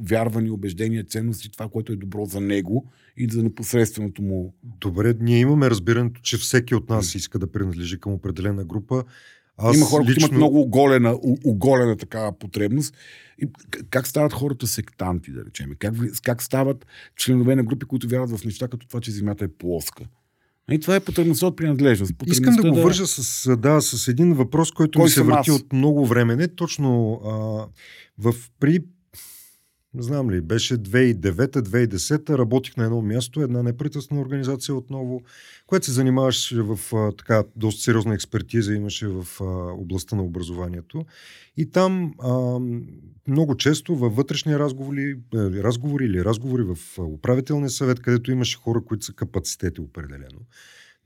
вярвани, убеждения, ценности, това, което е добро за него и за непосредственото му. Добре, ние имаме разбирането, че всеки от нас иска да принадлежи към определена група. Аз Има хора, лично... които имат много оголена, оголена такава потребност. И как стават хората сектанти, да речем? Как, как стават членове на групи, които вярват в неща, като това, че земята е плоска? И това е потребността от принадлежност. Искам да го вържа с, да, с един въпрос, който Кой ми се върти аз? от много време. Не точно а, в, при знам ли, беше 2009-2010, работих на едно място, една неправителствена организация отново, която се занимаваше в така доста сериозна експертиза, имаше в а, областта на образованието. И там а, много често във вътрешни разговори, е, разговори или разговори в управителния съвет, където имаше хора, които са капацитети определено,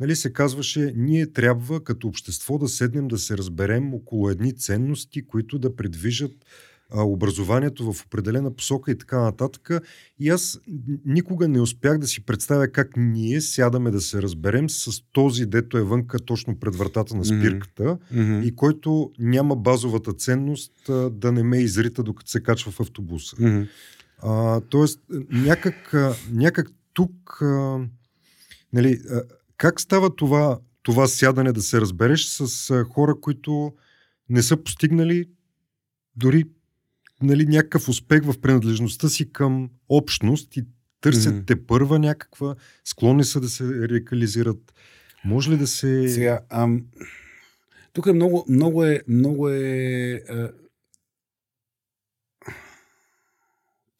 нали, се казваше, ние трябва като общество да седнем да се разберем около едни ценности, които да предвижат а, образованието в определена посока и така нататък. И аз никога не успях да си представя как ние сядаме да се разберем с този, дето е вънка точно пред вратата на спирката mm-hmm. и който няма базовата ценност а, да не ме изрита докато се качва в автобуса. Mm-hmm. А, тоест, някак, някак тук а, нали, а, как става това, това сядане да се разбереш с а, хора, които не са постигнали дори нали, някакъв успех в принадлежността си към общност и търсят mm-hmm. те първа някаква, склонни са да се радикализират. Може ли да се... Сега, ам, тук е много, много е, много е а,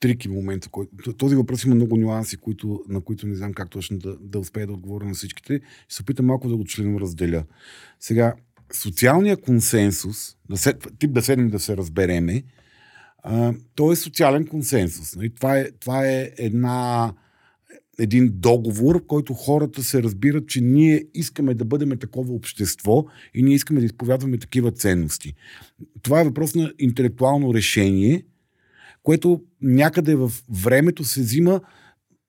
трики момента. Който, този въпрос има много нюанси, които, на които не знам как точно да, да успея да отговоря на всичките. Ще се опитам малко да го члено разделя. Сега, социалния консенсус, да се, тип да седнем да се разбереме, а, то е социален консенсус. Нали? Това, е, това е една, един договор, който хората се разбират, че ние искаме да бъдем такова общество и ние искаме да изповядваме такива ценности. Това е въпрос на интелектуално решение, което някъде в времето се взима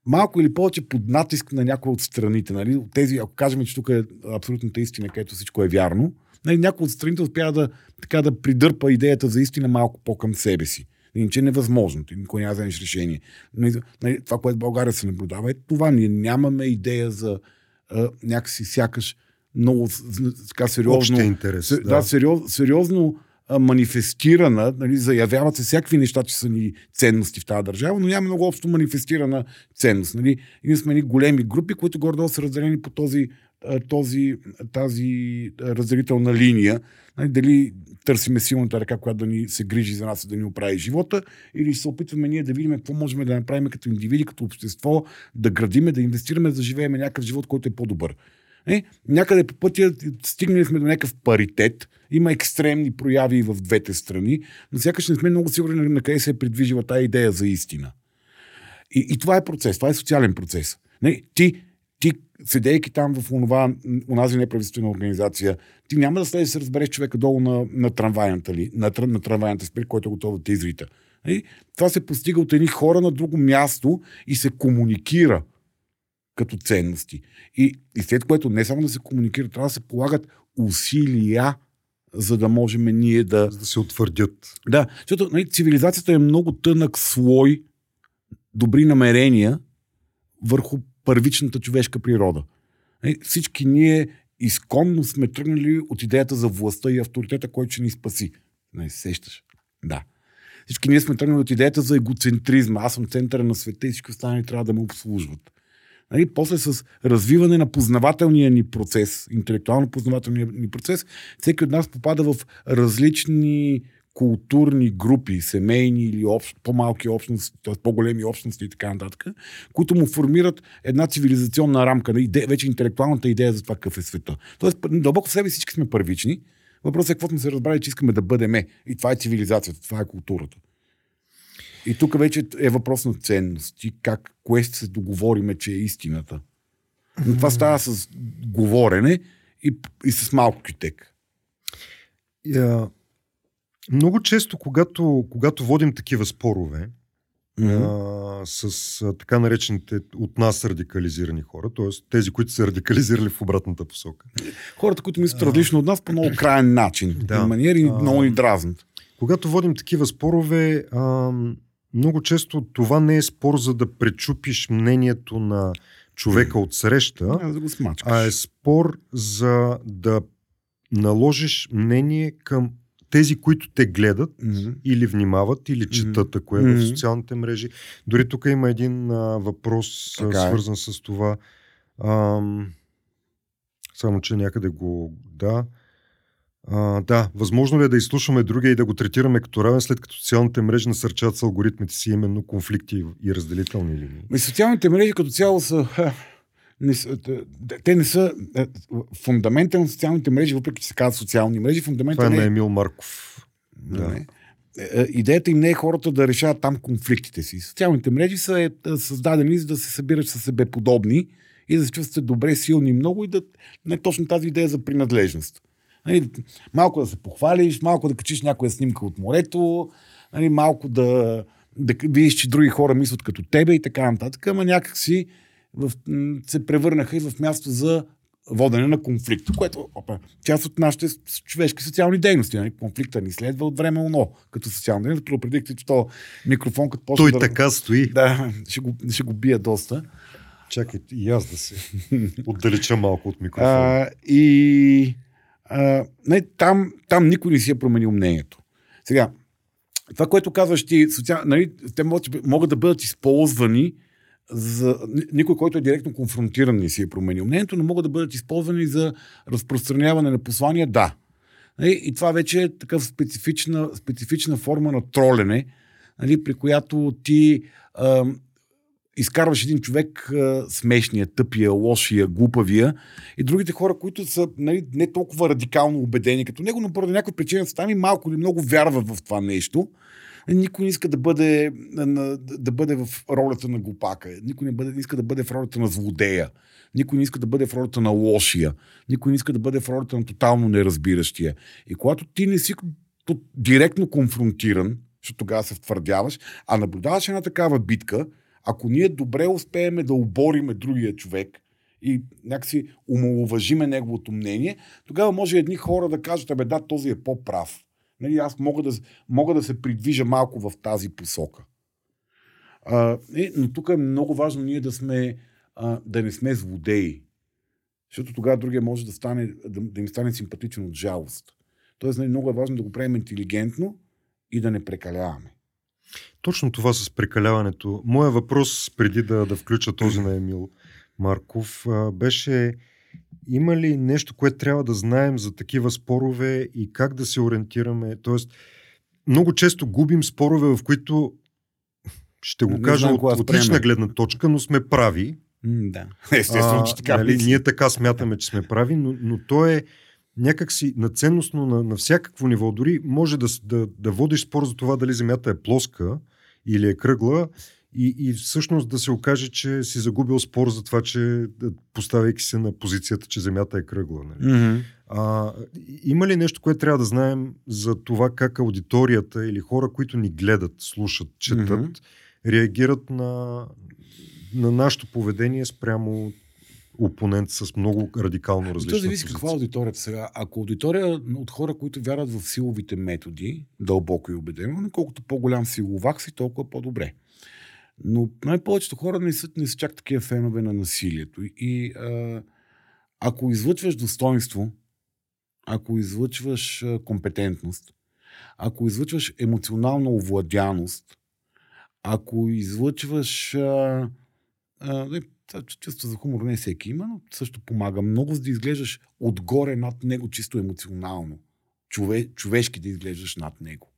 малко или повече под натиск на някои от страните. Нали? Тези, ако кажем, че тук е абсолютната истина, където всичко е вярно, някой от страните успя да, така, да придърпа идеята за истина малко по-към себе си. Иначе е невъзможно. Ти никой няма да вземеш решение. Нали, нали, това, което в България се наблюдава, е това. Ние нямаме идея за а, някакси сякаш много така сериозно. интерес. Да, да сериоз, сериозно а, манифестирана, нали, заявяват се всякакви неща, че са ни ценности в тази държава, но няма много общо манифестирана ценност. Нали. Ние сме ни големи групи, които гордо са разделени по този този, тази разделителна линия. Нали, дали търсиме силната ръка, която да ни се грижи за нас и да ни оправи живота, или се опитваме ние да видим какво можем да направим като индивиди, като общество, да градиме, да инвестираме, да живеем някакъв живот, който е по-добър. Е, някъде по пътя стигнали сме до някакъв паритет. Има екстремни прояви в двете страни, но сякаш не сме много сигурни на къде се е придвижила тази идея за истина. И, и това е процес, това е социален процес. Не, ти ти, седейки там в онова, онази неправителствена организация, ти няма да слезе да се разбереш човека долу на, на трамвайната ли, на, на трамвайната спир, който е готов да те изрита. И това се постига от едни хора на друго място и се комуникира като ценности. И, и след което не само да се комуникира, трябва да се полагат усилия, за да можем ние да... За да се утвърдят. Да, защото нали, цивилизацията е много тънък слой добри намерения върху първичната човешка природа. Е, всички ние изконно сме тръгнали от идеята за властта и авторитета, който ще ни спаси. Не се сещаш? Да. Всички ние сме тръгнали от идеята за егоцентризма. Аз съм центъра на света и всички останали трябва да ме обслужват. Нали, после с развиване на познавателния ни процес, интелектуално познавателния ни процес, всеки от нас попада в различни културни групи, семейни или общ, по-малки общности, т.е. по-големи общности и така нататък, които му формират една цивилизационна рамка, иде, вече интелектуалната идея за това какъв е света. Тоест, дълбоко в себе всички сме първични. Въпросът е какво сме се разбрали, че искаме да бъдеме. И това е цивилизацията, това е културата. И тук вече е въпрос на ценности, как, кое се договориме, че е истината. Но това става с говорене и, и с малко кютек. Yeah. Много често, когато, когато водим такива спорове mm-hmm. а, с а, така наречените от нас радикализирани хора, т.е. тези, които са радикализирали в обратната посока. Хората, които мислят различно от нас по много крайен начин, да. маниери а, много ни дразнат. когато водим такива спорове, а, много често това не е спор за да пречупиш мнението на човека от среща, А, да го смачкаш. а е спор за да наложиш мнение към тези, които те гледат Мгм. или внимават, или четат, ако е в Мгм. социалните мрежи. Дори тук има един а, въпрос, Така е. свързан с това. Ам, само, че някъде го... Да. А, да, възможно ли е да изслушаме другия и да го третираме като равен, след като социалните мрежи насърчават с алгоритмите си именно конфликти и разделителни линии? Ами, социалните мрежи като цяло са... Не са те- не са... е, Фундамента на социалните мрежи, въпреки че се казват социални мрежи, фундамента Това е на е... Емил Марков. Да. Не. Е, Идеята им не е хората да решават там конфликтите си. Социалните мрежи са е, създадени за да се събират със себе подобни и да се чувствате добре, силни много и да не точно тази идея за принадлежност. Нали, малко да се похвалиш, малко да качиш някоя снимка от морето, нали, малко да, да видиш, че други хора мислят като тебе и така нататък, ама някакси в, се превърнаха и в място за водене на конфликт, което опа, част от нашите човешки социални дейности. Нали? Конфликта ни следва от време оно, като социална дейност. Предупредихте, че то микрофон, като почне Той да... така стои. Да, ще го, ще го бия доста. Чакай, и аз да се отдалеча малко от микрофона. А, и а, не, там, там никой не си е променил мнението. Сега, това, което казваш ти, социал, нали, те могат, могат да бъдат използвани за ни- никой, който е директно конфронтиран, не си е променил мнението, но могат да бъдат използвани за разпространяване на послания, да. Нали, И това вече е такъв специфична, специфична форма на тролене, нали, при която ти ам, изкарваш един човек а, смешния, тъпия, лошия, глупавия и другите хора, които са нали, не толкова радикално убедени като него, но поради някаква причина са и малко или много вярват в това нещо. Никой не иска да бъде, да бъде в ролята на глупака. Никой не, бъде, не иска да бъде в ролята на злодея. Никой не иска да бъде в ролята на лошия. Никой не иска да бъде в ролята на тотално неразбиращия. И когато ти не си директно конфронтиран, защото тогава се втвърдяваш, а наблюдаваш една такава битка, ако ние добре успеем да обориме другия човек и някакси умалуважиме неговото мнение, тогава може едни хора да кажат, абе да, този е по-прав. Нали, аз мога да, мога да се придвижа малко в тази посока. А, е, но тук е много важно ние да сме, а, да не сме злодеи. Защото тогава другия може да, стане, да, да им стане симпатичен от жалост. Тоест, нали, много е важно да го правим интелигентно и да не прекаляваме. Точно това с прекаляването. Моя въпрос, преди да, да включа този на Емил Марков, беше има ли нещо, което трябва да знаем за такива спорове и как да се ориентираме? Тоест, много често губим спорове, в които ще го Не кажа знам от, кога от лична спреме. гледна точка, но сме прави. М, да. <laughs> Естествено, че така нали, мисли. ние така смятаме, че сме прави, но, но то е някакси наценностно на, на всякакво ниво. Дори може да, да, да водиш спор за това дали Земята е плоска или е кръгла и, и всъщност да се окаже, че си загубил спор за това, че да, поставяйки се на позицията, че Земята е кръгла. Нали? Мгм. А, има ли нещо, което трябва да знаем за това как аудиторията или хора, които ни гледат, слушат, четат, Мгм. реагират на, на нашето поведение спрямо опонент с много радикално различна То зависи каква е аудиторията сега. Ако аудитория от хора, които вярват в силовите методи, дълбоко и убедено, колкото по-голям силовак си, толкова по-добре. Но най-повечето хора не са, не са чак такива фенове на насилието. И а, ако излъчваш достоинство, ако излъчваш компетентност, ако излъчваш емоционална овладяност, ако излъчваш а, а, чувство за хумор не всеки има, но също помага много, за да изглеждаш отгоре над него чисто емоционално. Чове, човешки да изглеждаш над него.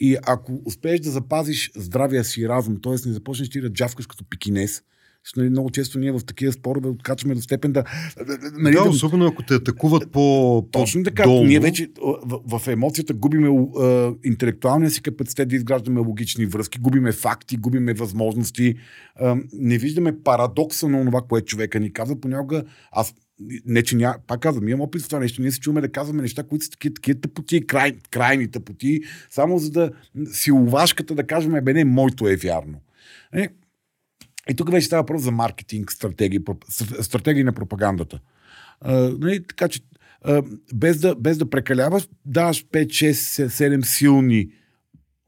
И ако успееш да запазиш здравия си разум, т.е. не започнеш ти да джавкаш като пикинес, защото нали, много често ние в такива спорове откачваме до степен да... Нали, да, особено ако те атакуват по <laughs> точно така. по-долно. Ние вече в, в емоцията губиме а, интелектуалния си капацитет да изграждаме логични връзки, губиме факти, губиме възможности. А, не виждаме парадокса на това, което човека ни казва. Понякога аз не, че ня... пак казвам, имам опит в това нещо. Ние се чуваме да казваме неща, които са такива, такива тъпоти, край, крайни тъпоти, само за да силовашката да кажем, бе не, моето е вярно. Е, и тук вече става въпрос за маркетинг, стратегии, стратегии на пропагандата. А, нали, така че а, без, да, без да прекаляваш, даваш 5, 6, 7 силни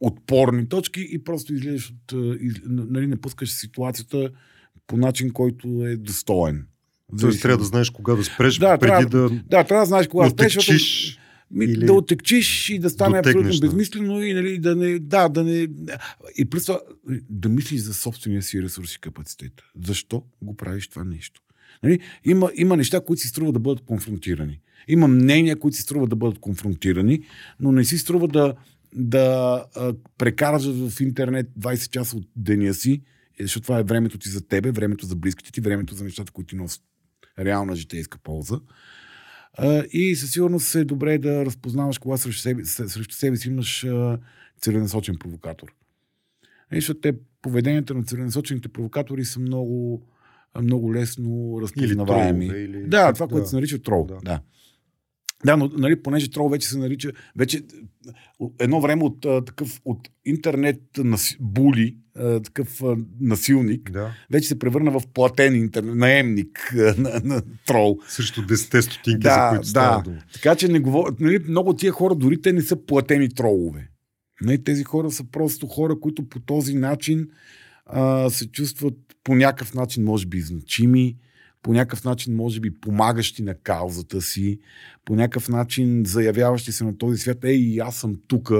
отпорни точки и просто излезеш от, из, нали, не пускаш ситуацията по начин, който е достоен. Тоест трябва да знаеш кога да спреш, да, преди трябва, да... Да, трябва да знаеш кога спреш, отекчиш ми, или да отекчиш и да стане абсолютно да. безмислено и нали, да не... Да, да не... И плюс това, да мислиш за собствения си ресурс и капацитет. Защо го правиш това нещо? Нали? Има, има неща, които си струва да бъдат конфронтирани. Има мнения, които си струва да бъдат конфронтирани, но не си струва да, да а, прекараш в интернет 20 часа от деня си, защото това е времето ти за тебе, времето за близките ти, времето за нещата, които ти носят реална житейска полза. И със сигурност е добре да разпознаваш кога срещу себе, срещу себе си имаш целенасочен провокатор. Е, защото те, поведенията на целенасочените провокатори са много, много лесно или разпознаваеми. тролове, или... Да, това, което се нарича трол. Да. Да. Да. Но нали, понеже трол вече се нарича, вече едно време от а, такъв, от интернет наси, були, а, такъв а, насилник, Да. вече се превърна в платен интернет, наемник а, на, на трол. Срещу 10 стотинки, Да, за които става да. дума. Така че не говор... нали, много тия хора дори те не са платени тролове. Нали, тези хора са просто хора, които по този начин а, се чувстват по някакъв начин, може би, значими, по някакъв начин, може би, помагащи на каузата си, по някакъв начин заявяващи се на този свят, ей, аз съм тук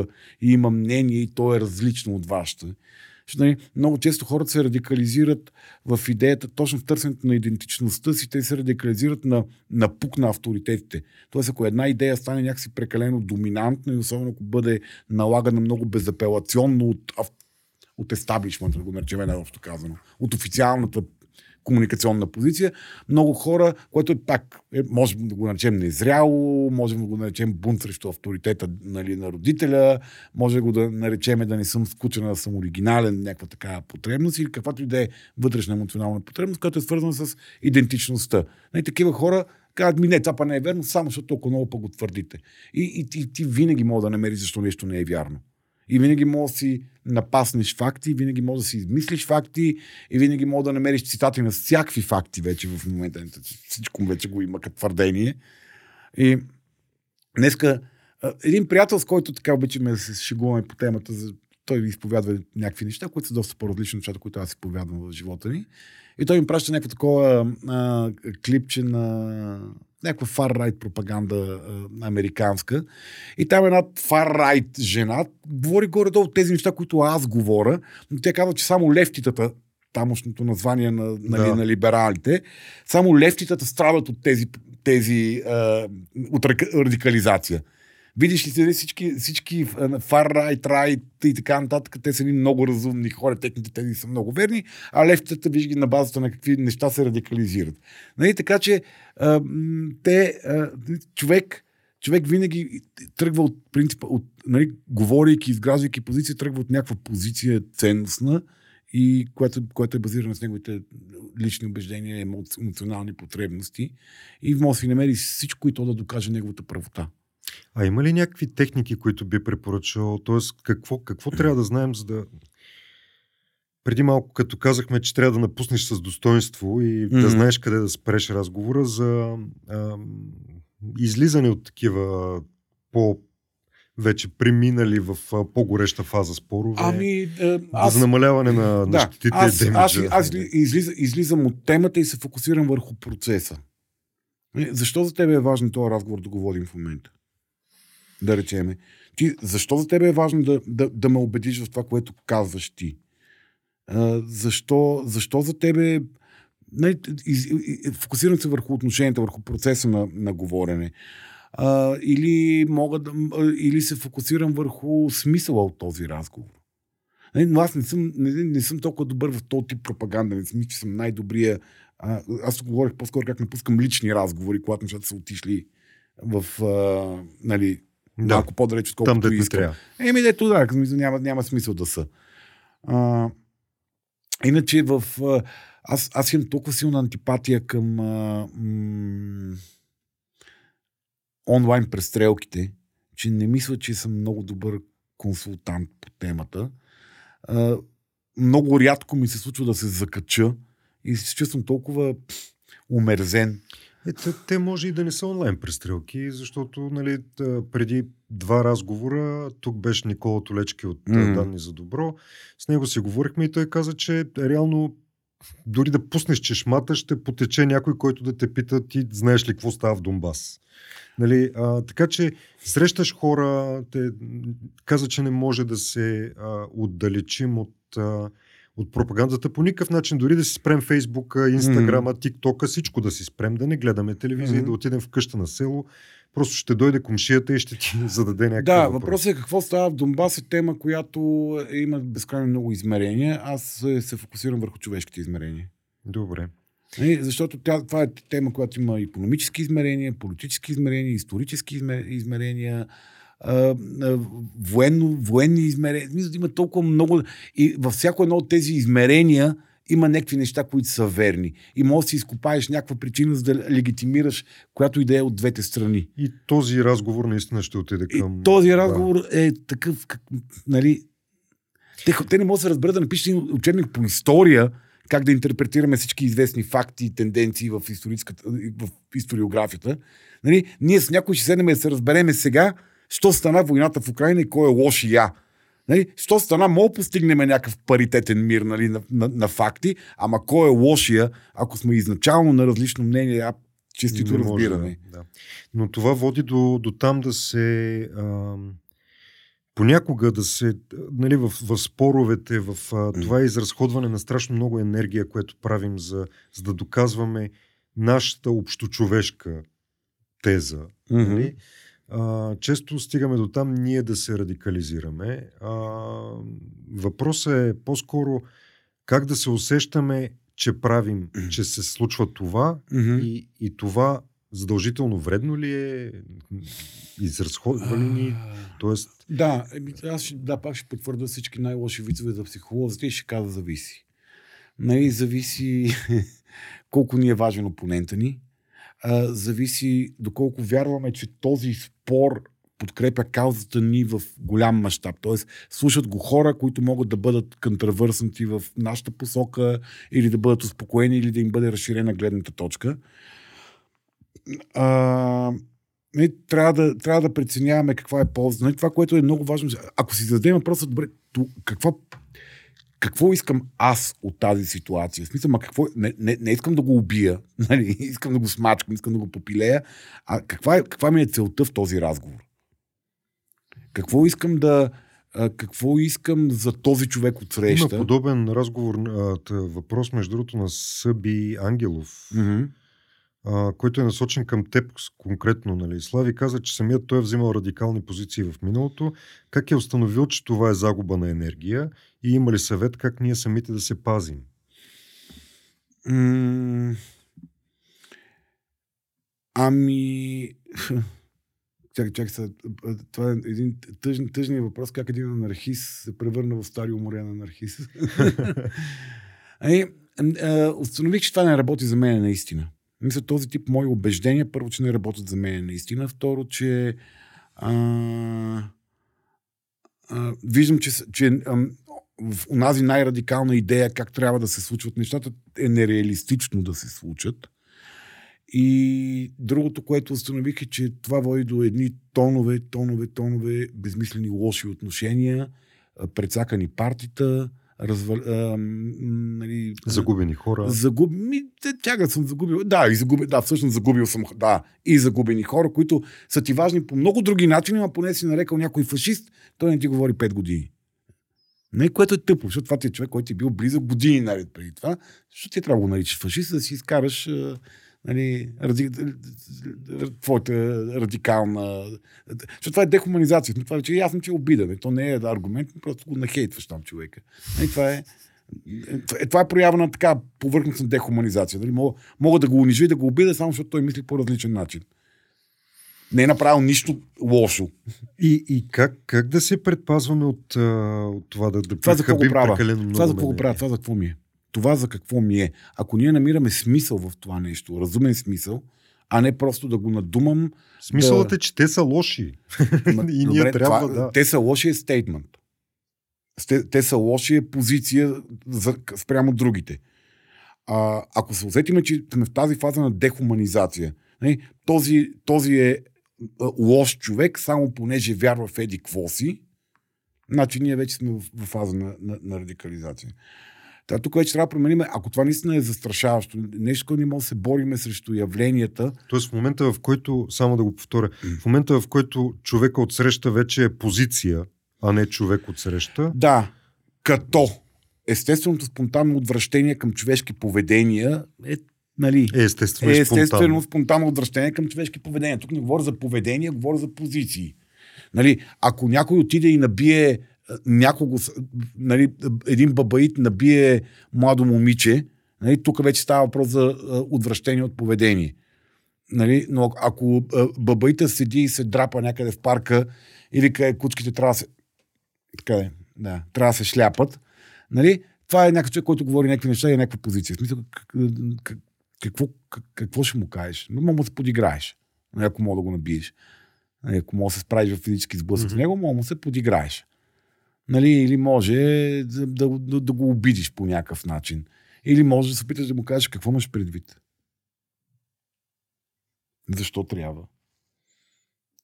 и имам мнение и то е различно от вашето. Нали, много често хората се радикализират в идеята, точно в търсенето на идентичността си, те се радикализират на, на пук на авторитетите. Тоест, ако една идея стане някакси прекалено доминантна и особено ако бъде налагана много безапелационно от, от естаблишмента, да го наречем най-общо казано, от официалната комуникационна позиция. Много хора, което е пак, е, можем да го наречем незряло, можем да го наречем бунт срещу авторитета нали, на родителя, може да го да наречем да не съм скучен, да съм оригинален, някаква такава потребност или каквато и да е вътрешна емоционална потребност, която е свързана с идентичността. Нали, такива хора казват ми, не, това па не е верно, само защото толкова много пък го твърдите. И, и, ти, ти винаги мога да намериш защо нещо не е вярно. И винаги може да си напаснеш факти, винаги може да си измислиш факти и винаги може да намериш цитати на всякакви факти вече в момента. Всичко вече го има като твърдение. И днеска един приятел, с който така обичаме да се шегуваме по темата, той ви изповядва някакви неща, които са доста по-различни от нещата, които аз изповядвам в живота ни. И той ми праща някакво такова а, клипче на някаква фар-райт пропаганда а, американска. И там една фар-райт жена говори горе-долу тези неща, които аз говоря, но тя казва, че само лефтитата, тамошното название на, нали, Да. на либералите, само лефтитата страдат от тези, тези а, от радикализация. Видиш ли се всички, всички фар райт, райт и така нататък, те са едни много разумни хора, техните тези са много верни, а левтата виж ги на базата на какви неща се радикализират. Нали, така че те, а, човек, човек винаги тръгва от принципа, от, нали, говорейки, изграждайки позиция, тръгва от някаква позиция ценностна, и което, което е базирано с неговите лични убеждения, емоци- емоционални потребности. И може да си намери всичко и то да докаже неговата правота. А има ли някакви техники, които би препоръчал? Тоест, какво, какво трябва да знаем, за да... Преди малко, като казахме, че трябва да напуснеш с достоинство и да Мгм. знаеш къде да спреш разговора за а, излизане от такива по вече преминали в по-гореща фаза спорове. Ами, е, аз... За намаляване на, на да, щетите аз, демиджа. аз, аз излиза, излизам от темата и се фокусирам върху процеса. Е, Защо за тебе е важно този разговор да го водим в момента? Да речеме. Ти, защо за тебе е важно да, да, да ме убедиш в това, което казваш ти? А, защо, защо за тебе нали, фокусирам се върху отношенията, върху процеса на, на говорене. А, или, мога да, или се фокусирам върху смисъла от този разговор. Нали, Но аз не съм, не, не съм толкова добър в този тип пропаганда. Не съм, че съм най-добрия. А, аз говорих по-скоро как напускам лични разговори, когато нещата са отишли в а, нали, Да. малко по-далеч, Там, отколкото не искам. трябва. Еми, дето да, няма, няма смисъл да са. А, иначе в... Аз, аз имам толкова силна антипатия към а, м- онлайн престрелките, че не мисля, че съм много добър консултант по темата. А, много рядко ми се случва да се закача и се чувствам толкова пф, умерзен. Е, те, те може и да не са онлайн престрелки, защото нали, преди два разговора, тук беше Никола Толечки от mm. Данни за добро, с него си говорихме и той каза, че реално дори да пуснеш чешмата, ще потече някой, който да те пита ти знаеш ли какво става в Донбас. Нали, а, така че срещаш хора, те каза, че не може да се а, отдалечим от, а, от пропагандата по никакъв начин, дори да си спрем Фейсбука, Инстаграма, ТикТока, всичко да си спрем, да не гледаме телевизия mm-hmm. и да отидем в къща на село. Просто ще дойде комшията и ще ти <laughs> зададе някакъв Да, въпрос. въпросът е какво става в Донбас е тема, която има безкрайно много измерения. Аз се фокусирам върху човешките измерения. Добре. Нали, защото тя, това е тема, която има економически измерения, политически измерения, исторически измерения, а, а, военно, военни измерения. Мисля, има толкова много. И във всяко едно от тези измерения има някакви неща, които са верни. И може да си изкопаеш някаква причина, за да легитимираш която идея от двете страни. И този разговор наистина ще отиде към... И този разговор да. е такъв, как, нали... Те, те не могат да се разберат да напишат учебник по история, как да интерпретираме всички известни факти и тенденции в, в историографията. Нали? Ние с някой ще седнем да се разбереме сега, що стана войната в Украина и кой е лош и я. Нали? Що стана, мога постигнем някакъв паритетен мир нали, на, на, на факти, ама кой е лошия, ако сме изначално на различно мнение, а честито разбиране. Да. Но това води до, до там да се... Ам понякога да се, нали, в, в споровете, в а, това изразходване на страшно много енергия, което правим, за, за да доказваме нашата общочовешка теза. Mm-hmm. Нали? А, често стигаме до там ние да се радикализираме. А, въпросът е по-скоро как да се усещаме, че правим, <clears throat> че се случва това mm-hmm. и, и това задължително вредно ли е? Изразходва ли ни? Тоест... Да, аз да, пак ще потвърда всички най-лоши вицове за психолозите и ще каза зависи. Нали, зависи <laughs> колко ни е важен опонента ни. Зависи доколко вярваме, че този спор подкрепя каузата ни в голям мащаб. Тоест, слушат го хора, които могат да бъдат контравърснати в нашата посока или да бъдат успокоени или да им бъде разширена гледната точка а, не, трябва, да, трябва да преценяваме каква е полза. Не, това, което е много важно, ако си зададем въпроса, добре, то, какво, какво искам аз от тази ситуация? В смисъл, ма какво, не, не, не искам да го убия, <laughs> нали? искам да го смачкам, искам да го попилея, а каква, е, каква ми е целта в този разговор? Какво искам да, какво искам за този човек от среща? Има подобен разговор, въпрос между другото на Съби Ангелов. Mm-hmm който е насочен към теб конкретно. Нали. Слави каза, че самият той е взимал радикални позиции в миналото. Как е установил, че това е загуба на енергия и има ли съвет как ние самите да се пазим? ами... <laughs> Чакай, чакай сега. Това е един тъжен, тъжен въпрос, как един анархист се превърна в стари уморен анархист. <laughs> ами, установих, че това не работи за мен наистина. Мисля, този тип мои убеждения, първо, че не работят за мен наистина. Второ, че а, а, виждам, че, че в онази най-радикална идея как трябва да се случват нещата е нереалистично да се случат. И другото, което установих е, че това води до едни тонове, тонове, тонове безмислени лоши отношения, прецакани партита, развал, а, нали, загубени хора. Загуби, тяга съм загубил. Да, и загуби, да, всъщност загубил съм. Да, и загубени хора, които са ти важни по много други начини, а поне си нарекал някой фашист, той не ти говори 5 години. Не, което е тъпо, защото това ти е човек, който е бил близък години наред преди това, защото ти трябва да го наричаш фашист, да си изкараш нали, ради, твоята радикална... Защото това е дехуманизация. Това вече е ясно, че е обида. То не е аргумент, просто го нахейтваш там човека. Нали, това е... е това е проява на така повърхностна дехуманизация. Нали? Мога, мога да го унижа и да го обида, само защото той мисли по различен начин. Не е направил нищо лошо. И, и как, как да се предпазваме от, от това да, да това за какво го правя? Това за какво го правя? Това за какво ми е? това за какво ми е. Ако ние намираме смисъл в това нещо, разумен смисъл, а не просто да го надумам. Смисълът да... е, че те са лоши. <laughs> и ние Добре, трябва това, да. Те са лоши е стейтмент. Те, те са лоши е позиция за, спрямо другите. а, ако се усетиме, че сме в тази фаза на дехуманизация, нали, този, този е лош човек, само понеже вярва в еди какво си, значи ние вече сме в, в фаза на, на, на радикализация. Та, тук вече трябва да променим, ако това наистина е застрашаващо, нещо, което не може да се бориме срещу явленията. Тоест в момента, в който, само да го повторя, в момента, в който човека от среща вече е позиция, а не човек от среща. Да, като естественото спонтанно отвращение към човешки поведения е Нали, е естествено, е естествено спонтанно. спонтанно отвращение към човешки поведения. Тук не говоря за поведение, говоря за позиции. Нали, ако някой отиде и набие някого, нали, един бабаит набие младо момиче, нали, тук вече става въпрос за отвращение от поведение. Нали, но ако бабаита седи и се драпа някъде в парка или къде кучките трябва да се, къде, да, трябва да се шляпат, нали, това е някакъв човек, който говори някакви неща и някаква позиция. В смисъл, какво, какво ще му кажеш? Мога да се подиграеш, ако мога да го набиеш. Нали, ако мога да се справиш в физически сблъсък mm-hmm. с него, мога да се подиграеш. Нали, или може да, да, да, да го обидиш по някакъв начин. Или може да се опиташ да му кажеш какво имаш предвид. Защо трябва?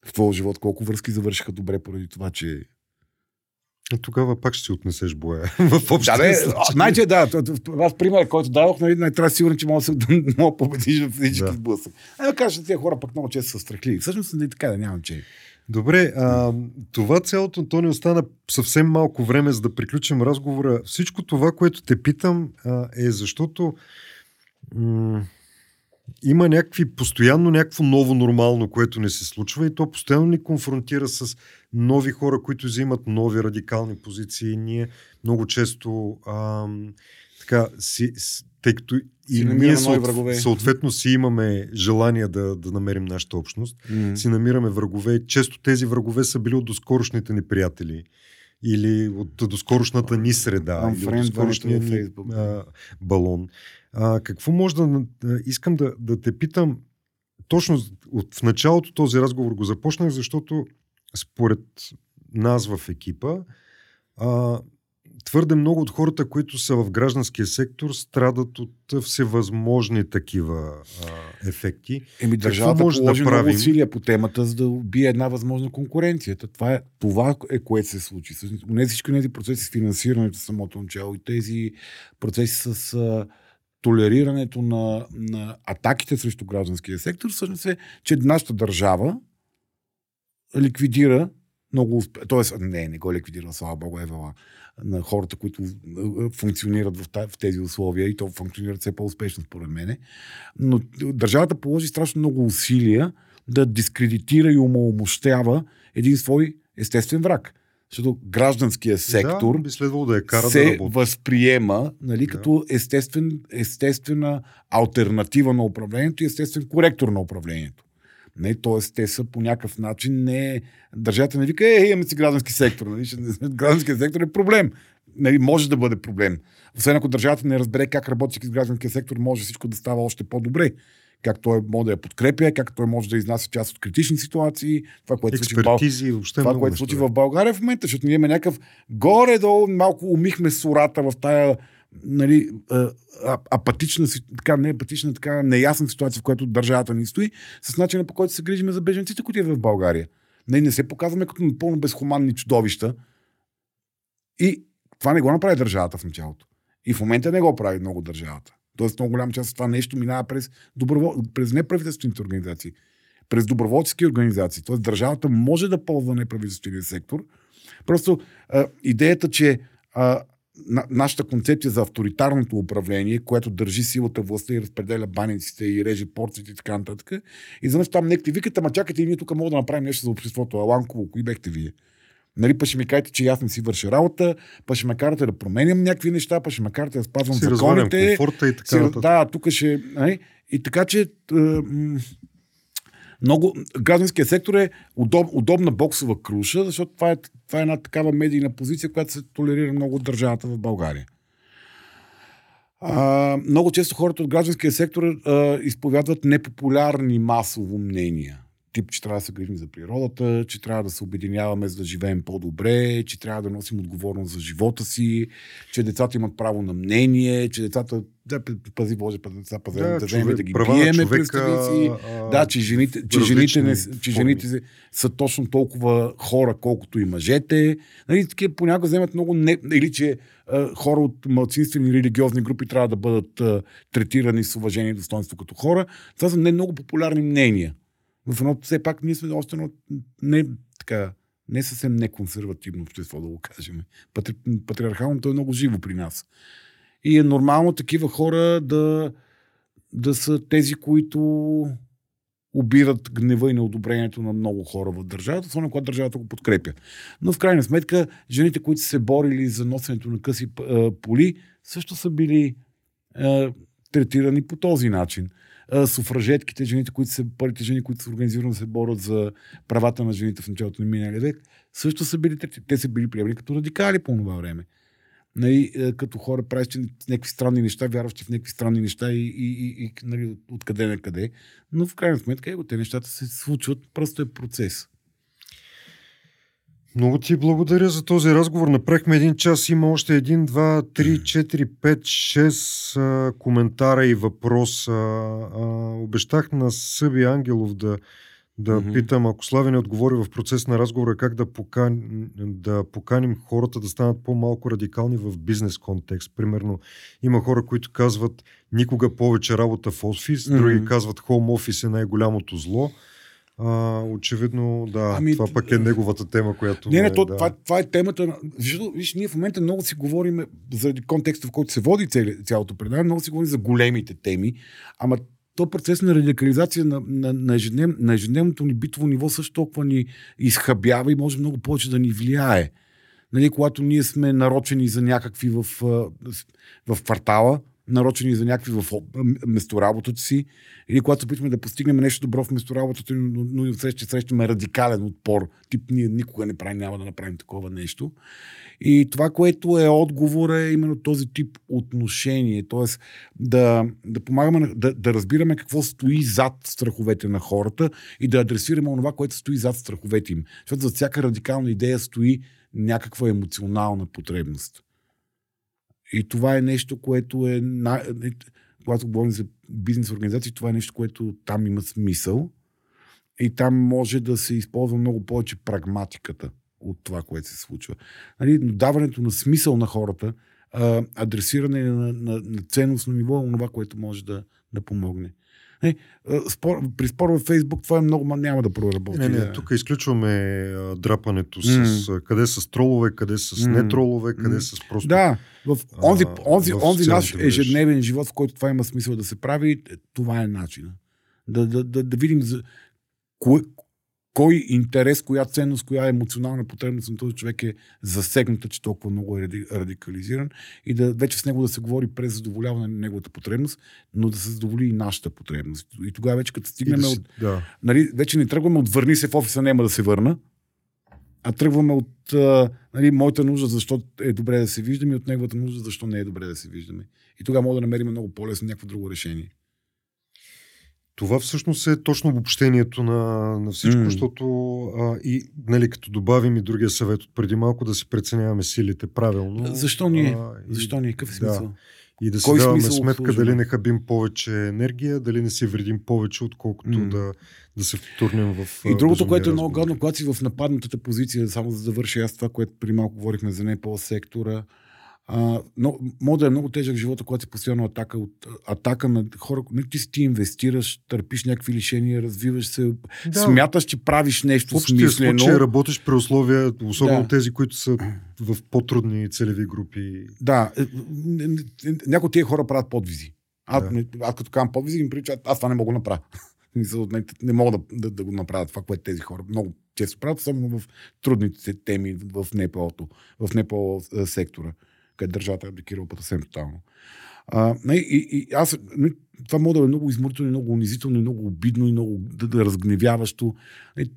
В твоя живот колко връзки завършиха добре поради това, че тогава пак ще си отнесеш боя. <laughs> в общия да, Знаете, да, това пример, който дадох, нали, не трябва сигурен, че мога да, <laughs> да победиш в физически да. сблъсък. А да кажа, тези хора пък много често са страхливи. Всъщност не така да нямам че. Добре, а, това цялото, Антони, остана съвсем малко време, за да приключим разговора. Всичко това, което те питам, а, е защото м- има някакви, постоянно някакво ново нормално, което не се случва и то постоянно ни конфронтира с нови хора, които взимат нови радикални позиции. Ние много често а, така, си, тъй като и ние съответно, съответно си имаме желание да, да намерим нашата общност, mm-hmm. си намираме врагове. Често тези врагове са били от доскорошните ни приятели или от доскорошната ни среда, или от доскорошния ни а, балон. А, какво може да... Искам да, да те питам, точно от, в началото този разговор го започнах, защото според нас в екипа, а, твърде много от хората, които са в гражданския сектор, страдат от всевъзможни такива а, ефекти. Еми, държавата може положи да много усилия по темата, за да убие една възможна конкуренция. Това е, това е което се случи. Не всички тези процеси с финансирането самото начало и тези процеси с а, толерирането на, на атаките срещу гражданския сектор, всъщност е, че нашата държава ликвидира много успешно. Тоест, не, не го ликвидира, слава Богу, Евала, на хората, които функционират в, тези условия и то функционират все по-успешно, според мене. Но държавата положи страшно много усилия да дискредитира и умалмощява един свой естествен враг. Защото гражданския сектор да, би следвало да е кара се да възприема нали, да. като естествен, естествена альтернатива на управлението и естествен коректор на управлението. Не, т.е. те са по някакъв начин не... Държавата не вика, е, имаме си граждански сектор. Нали? Гражданският сектор е проблем. Нали, може да бъде проблем. Освен ако държавата не разбере как работи с гражданския сектор, може всичко да става още по-добре. Как той може да я подкрепя, как той може да изнася част от критични ситуации. Това, което Експертизи, случи, в, това, което случи в България в момента, защото ние имаме някакъв горе-долу, малко умихме сурата в тая нали, апатична, така, не апатична, така неясна ситуация, в която държавата ни стои, с начина по който се грижиме за беженците, които е в България. Не, не се показваме като напълно безхуманни чудовища. И това не го направи държавата в началото. И в момента не го прави много държавата. Тоест много голяма част от това нещо минава през, добровол... през неправителствените организации, през доброволчески организации. Тоест държавата може да ползва неправителствения сектор. Просто а, идеята, че а, на, нашата концепция за авторитарното управление, което държи силата властта и разпределя баниците и реже порциите и така нататък. И за там некти викат, ама чакайте и ние тук мога да направим нещо за обществото. Аланково, кои бехте вие? Нали, па ще ми кажете, че аз не си върша работа, па ще ме карате да променям някакви неща, па ще ме карате да спазвам си законите. и така си, Да, тук ще... Нали? И така, че много, гражданския сектор е удоб, удобна боксова круша, защото това е, това е една такава медийна позиция, която се толерира много от държавата в България. А, много често хората от гражданския сектор а, изповядват непопулярни масово мнения. Тип, че трябва да се грижим за природата, че трябва да се обединяваме за да живеем по-добре, че трябва да носим отговорност за живота си, че децата имат право на мнение, че децата да, пази Боже, деца, пази, да, човек, да ги биеме представици. Да, че жените, че жените, не, че жените са точно толкова хора, колкото и мъжете. Нали, такива понякога вземат много не, или че а, хора от малцинствени религиозни групи трябва да бъдат а, третирани с уважение и достоинство като хора. Това са не много популярни мнения в едно, все пак ние сме още едно не, така, не съвсем неконсервативно общество, да го кажем. Патри, патриархалното е много живо при нас. И е нормално такива хора да, да са тези, които обират гнева и неодобрението на много хора в държавата, особено когато държавата го подкрепя. Но в крайна сметка, жените, които са се борили за носенето на къси поли, също са били е, третирани по този начин суфражетките, жените, които са, първите жени, които са организирано се борят за правата на жените в началото на миналия век, също са били. Те са били приемани като радикали по това време. Нали, като хора правещи някакви странни неща, вярващи в някакви странни неща и, и, и, и нали, откъде на къде. Но в крайна сметка, те нещата се случват, просто е процес. Много ти благодаря за този разговор. Направихме един час. Има още един, два, три, четири, пет, шест а, коментара и въпроса. А, обещах на Съби Ангелов да, да mm-hmm. питам, ако Слави не отговори в процес на разговора, как да, покан, да поканим хората да станат по-малко радикални в бизнес контекст. Примерно, има хора, които казват никога повече работа в офис, mm-hmm. други казват хоум офис е най-голямото зло. А, очевидно, да, ами, това пък е неговата тема, която. Не, не, то, да. това, това е темата. Защото, виж, ние в момента много си говорим, заради контекста, в който се води цяли, цялото предаване, много си говорим за големите теми, ама то процес на радикализация на, на, на, ежеднев, на ежедневното ни битово ниво също толкова ни изхабява и може много повече да ни влияе. Нали, когато ние сме нарочени за някакви в, в квартала, нарочени за някакви в местоработата си, или когато се опитваме да постигнем нещо добро в местоработата, но, но и отсреща срещаме радикален отпор. Тип, ние никога не правим, няма да направим такова нещо. И това, което е отговор е именно този тип отношение. т.е. да, да помагаме, да, да разбираме какво стои зад страховете на хората и да адресираме това, което стои зад страховете им. Защото за всяка радикална идея стои някаква емоционална потребност. И това е нещо, което е. Когато говорим за бизнес организации, това е нещо, което там има смисъл. И там може да се използва много повече прагматиката от това, което се случва. Нали, даването на смисъл на хората, адресиране на, на, на ценностно ниво е това, което може да, да помогне. Е, спор, при спор във Фейсбук това е много, няма да проработи. Не, не, тук изключваме а, драпането с mm. къде с тролове, къде с mm. нетролове, къде mm. с просто... Да, в онзи, онзи, в онзи наш ежедневен живот, в който това има смисъл да се прави, това е начина. Да, да, да, да видим за, кое, кой интерес, коя ценност, коя емоционална потребност на този човек е засегната, че толкова много е радикализиран и да вече с него да се говори през задоволяване на неговата потребност, но да се задоволи и нашата потребност. И тогава вече като стигнем да, от... Да. Нали, вече не тръгваме от върни се в офиса, няма да се върна, а тръгваме от а, нали, моята нужда, защо е добре да се виждаме и от неговата нужда, защо не е добре да се виждаме. И тогава мога да намерим много по-лесно някакво друго решение. Това всъщност е точно обобщението на, на всичко, mm. защото а, и нали, като добавим и другия съвет от преди малко да си преценяваме силите правилно. Защо ние? А, и, Защо ние? Какъв смисъл? Да. И да си Кой даваме сметка обслужваме? дали не хабим повече енергия, дали не си вредим повече, отколкото mm. да, да се втурнем в. И другото, което е много гадно, когато си в нападнатата позиция, само за да завърши аз това, което при малко говорихме за НПО сектора, а, но, може да е много тежък живота, когато си постоянно атака, от, атака на хора. Не ти си ти инвестираш, търпиш някакви лишения, развиваш се, да. смяташ, че правиш нещо Общия смислено. Случай, работиш при условия, особено да. тези, които са в по-трудни целеви групи. Да, е, някои от тия хора правят подвизи. Аз, да. аз като казвам подвизи, им прилича, аз това не мога да направя. <laughs> не, не мога да, да, да го направят това, което тези хора много често правят, особено в трудните теми в НПО-то, в НПО сектора къде държавата е абдикирала по съвсем тотално. А, и, и, и аз, това мога да е много изморително, много унизително, и много обидно и много да, да разгневяващо. И,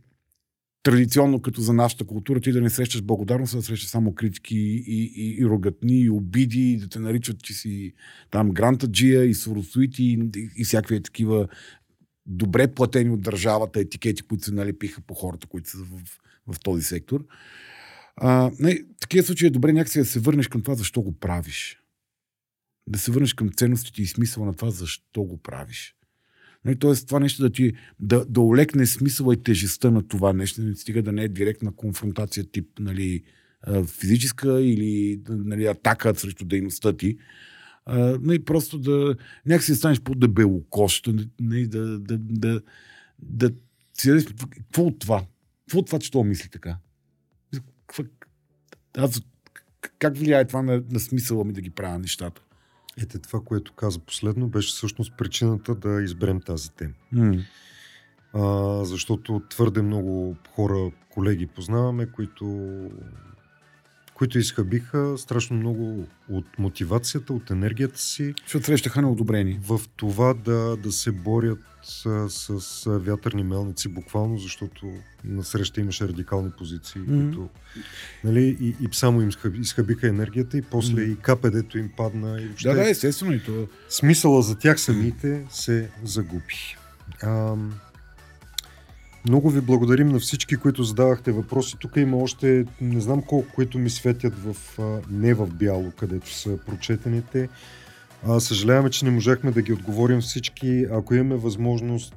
традиционно, като за нашата култура, ти да не срещаш благодарност, да срещаш само критики и, и, и рогатни, и обиди, и да те наричат, че си там грантаджия и соросуити и, и всякакви такива добре платени от държавата етикети, които се налепиха по хората, които са в, в този сектор. А, не, в такива случаи е добре някакси да се върнеш към това, защо го правиш. Да се върнеш към ценностите и смисъла на това, защо го правиш. Нали, Тоест, това нещо да ти да, да олекне смисъла и тежестта на това нещо, не стига да не е директна конфронтация тип нали, физическа или нали, атака срещу дейността ти. А, нали, просто да някакси станеш по-дебелокощ, нали, да, да, да, да си какво от това? Какво от това, че това мисли така? Аз, как влияе това на, на смисъла ми да ги правя нещата? Ете това, което каза последно, беше всъщност причината да изберем тази тема. Mm. А, защото твърде много хора, колеги познаваме, които, които изхъбиха страшно много от мотивацията, от енергията си. Защото срещаха неодобрени. В това да, да се борят с, с вятърни мелници, буквално, защото насреща имаше радикални позиции, mm-hmm. които нали, и, и само им изхъбиха енергията и после mm-hmm. и КПД-то им падна. И въобще, да, да, естествено. И то... Смисъла за тях самите се загуби. А, много ви благодарим на всички, които задавахте въпроси. Тук има още не знам колко, които ми светят в, не в бяло, където са прочетените. А, съжаляваме, че не можахме да ги отговорим всички. Ако имаме възможност,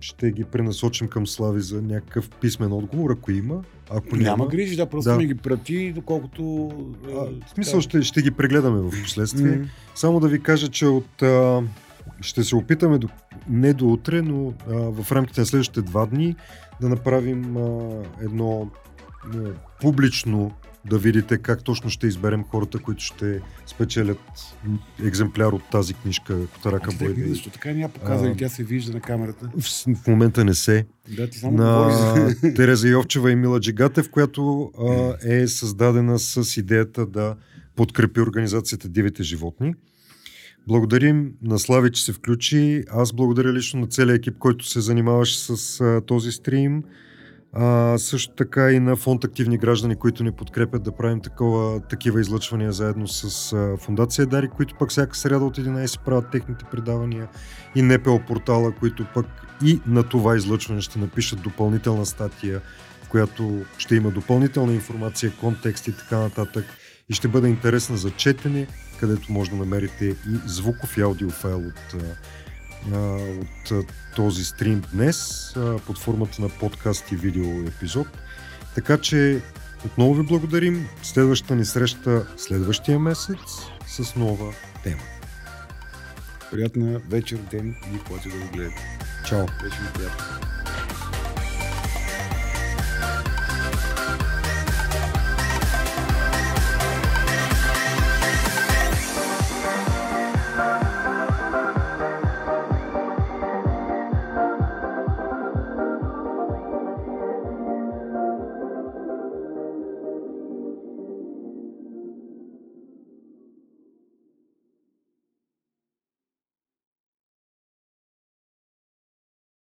ще ги пренасочим към Слави за някакъв писмен отговор, ако има. Ако няма, няма грижи, да, просто да. ми ги прати, доколкото... А, в смисъл, ще, ще ги прегледаме в последствие. Mm. Само да ви кажа, че от... А, ще се опитаме до, не до утре, но а, в рамките на следващите два дни да направим а, едно а, публично да видите как точно ще изберем хората, които ще спечелят екземпляр от тази книжка Котарака Бойде. Защо така я показали, тя се вижда на камерата. В, в момента не се. Да, ти само на <laughs> Тереза Йовчева и Мила Джигатев, която а, е създадена с идеята да подкрепи организацията Дивите животни. Благодарим на Слави, че се включи. Аз благодаря лично на целия екип, който се занимаваше с а, този стрим. А, също така и на фонд Активни граждани, които ни подкрепят да правим такова, такива излъчвания заедно с а, Фундация Дари, които пък всяка среда от 11 правят техните предавания и НПО портала, които пък и на това излъчване ще напишат допълнителна статия, в която ще има допълнителна информация, контекст и така нататък и ще бъде интересна за четене, където може да намерите и звуков и аудиофайл от, от този стрим днес под формата на подкаст и видео епизод. Така че отново ви благодарим. Следващата ни среща следващия месец с нова тема. Приятна вечер, ден и когато да го гледате. Чао. Вече ми приятно.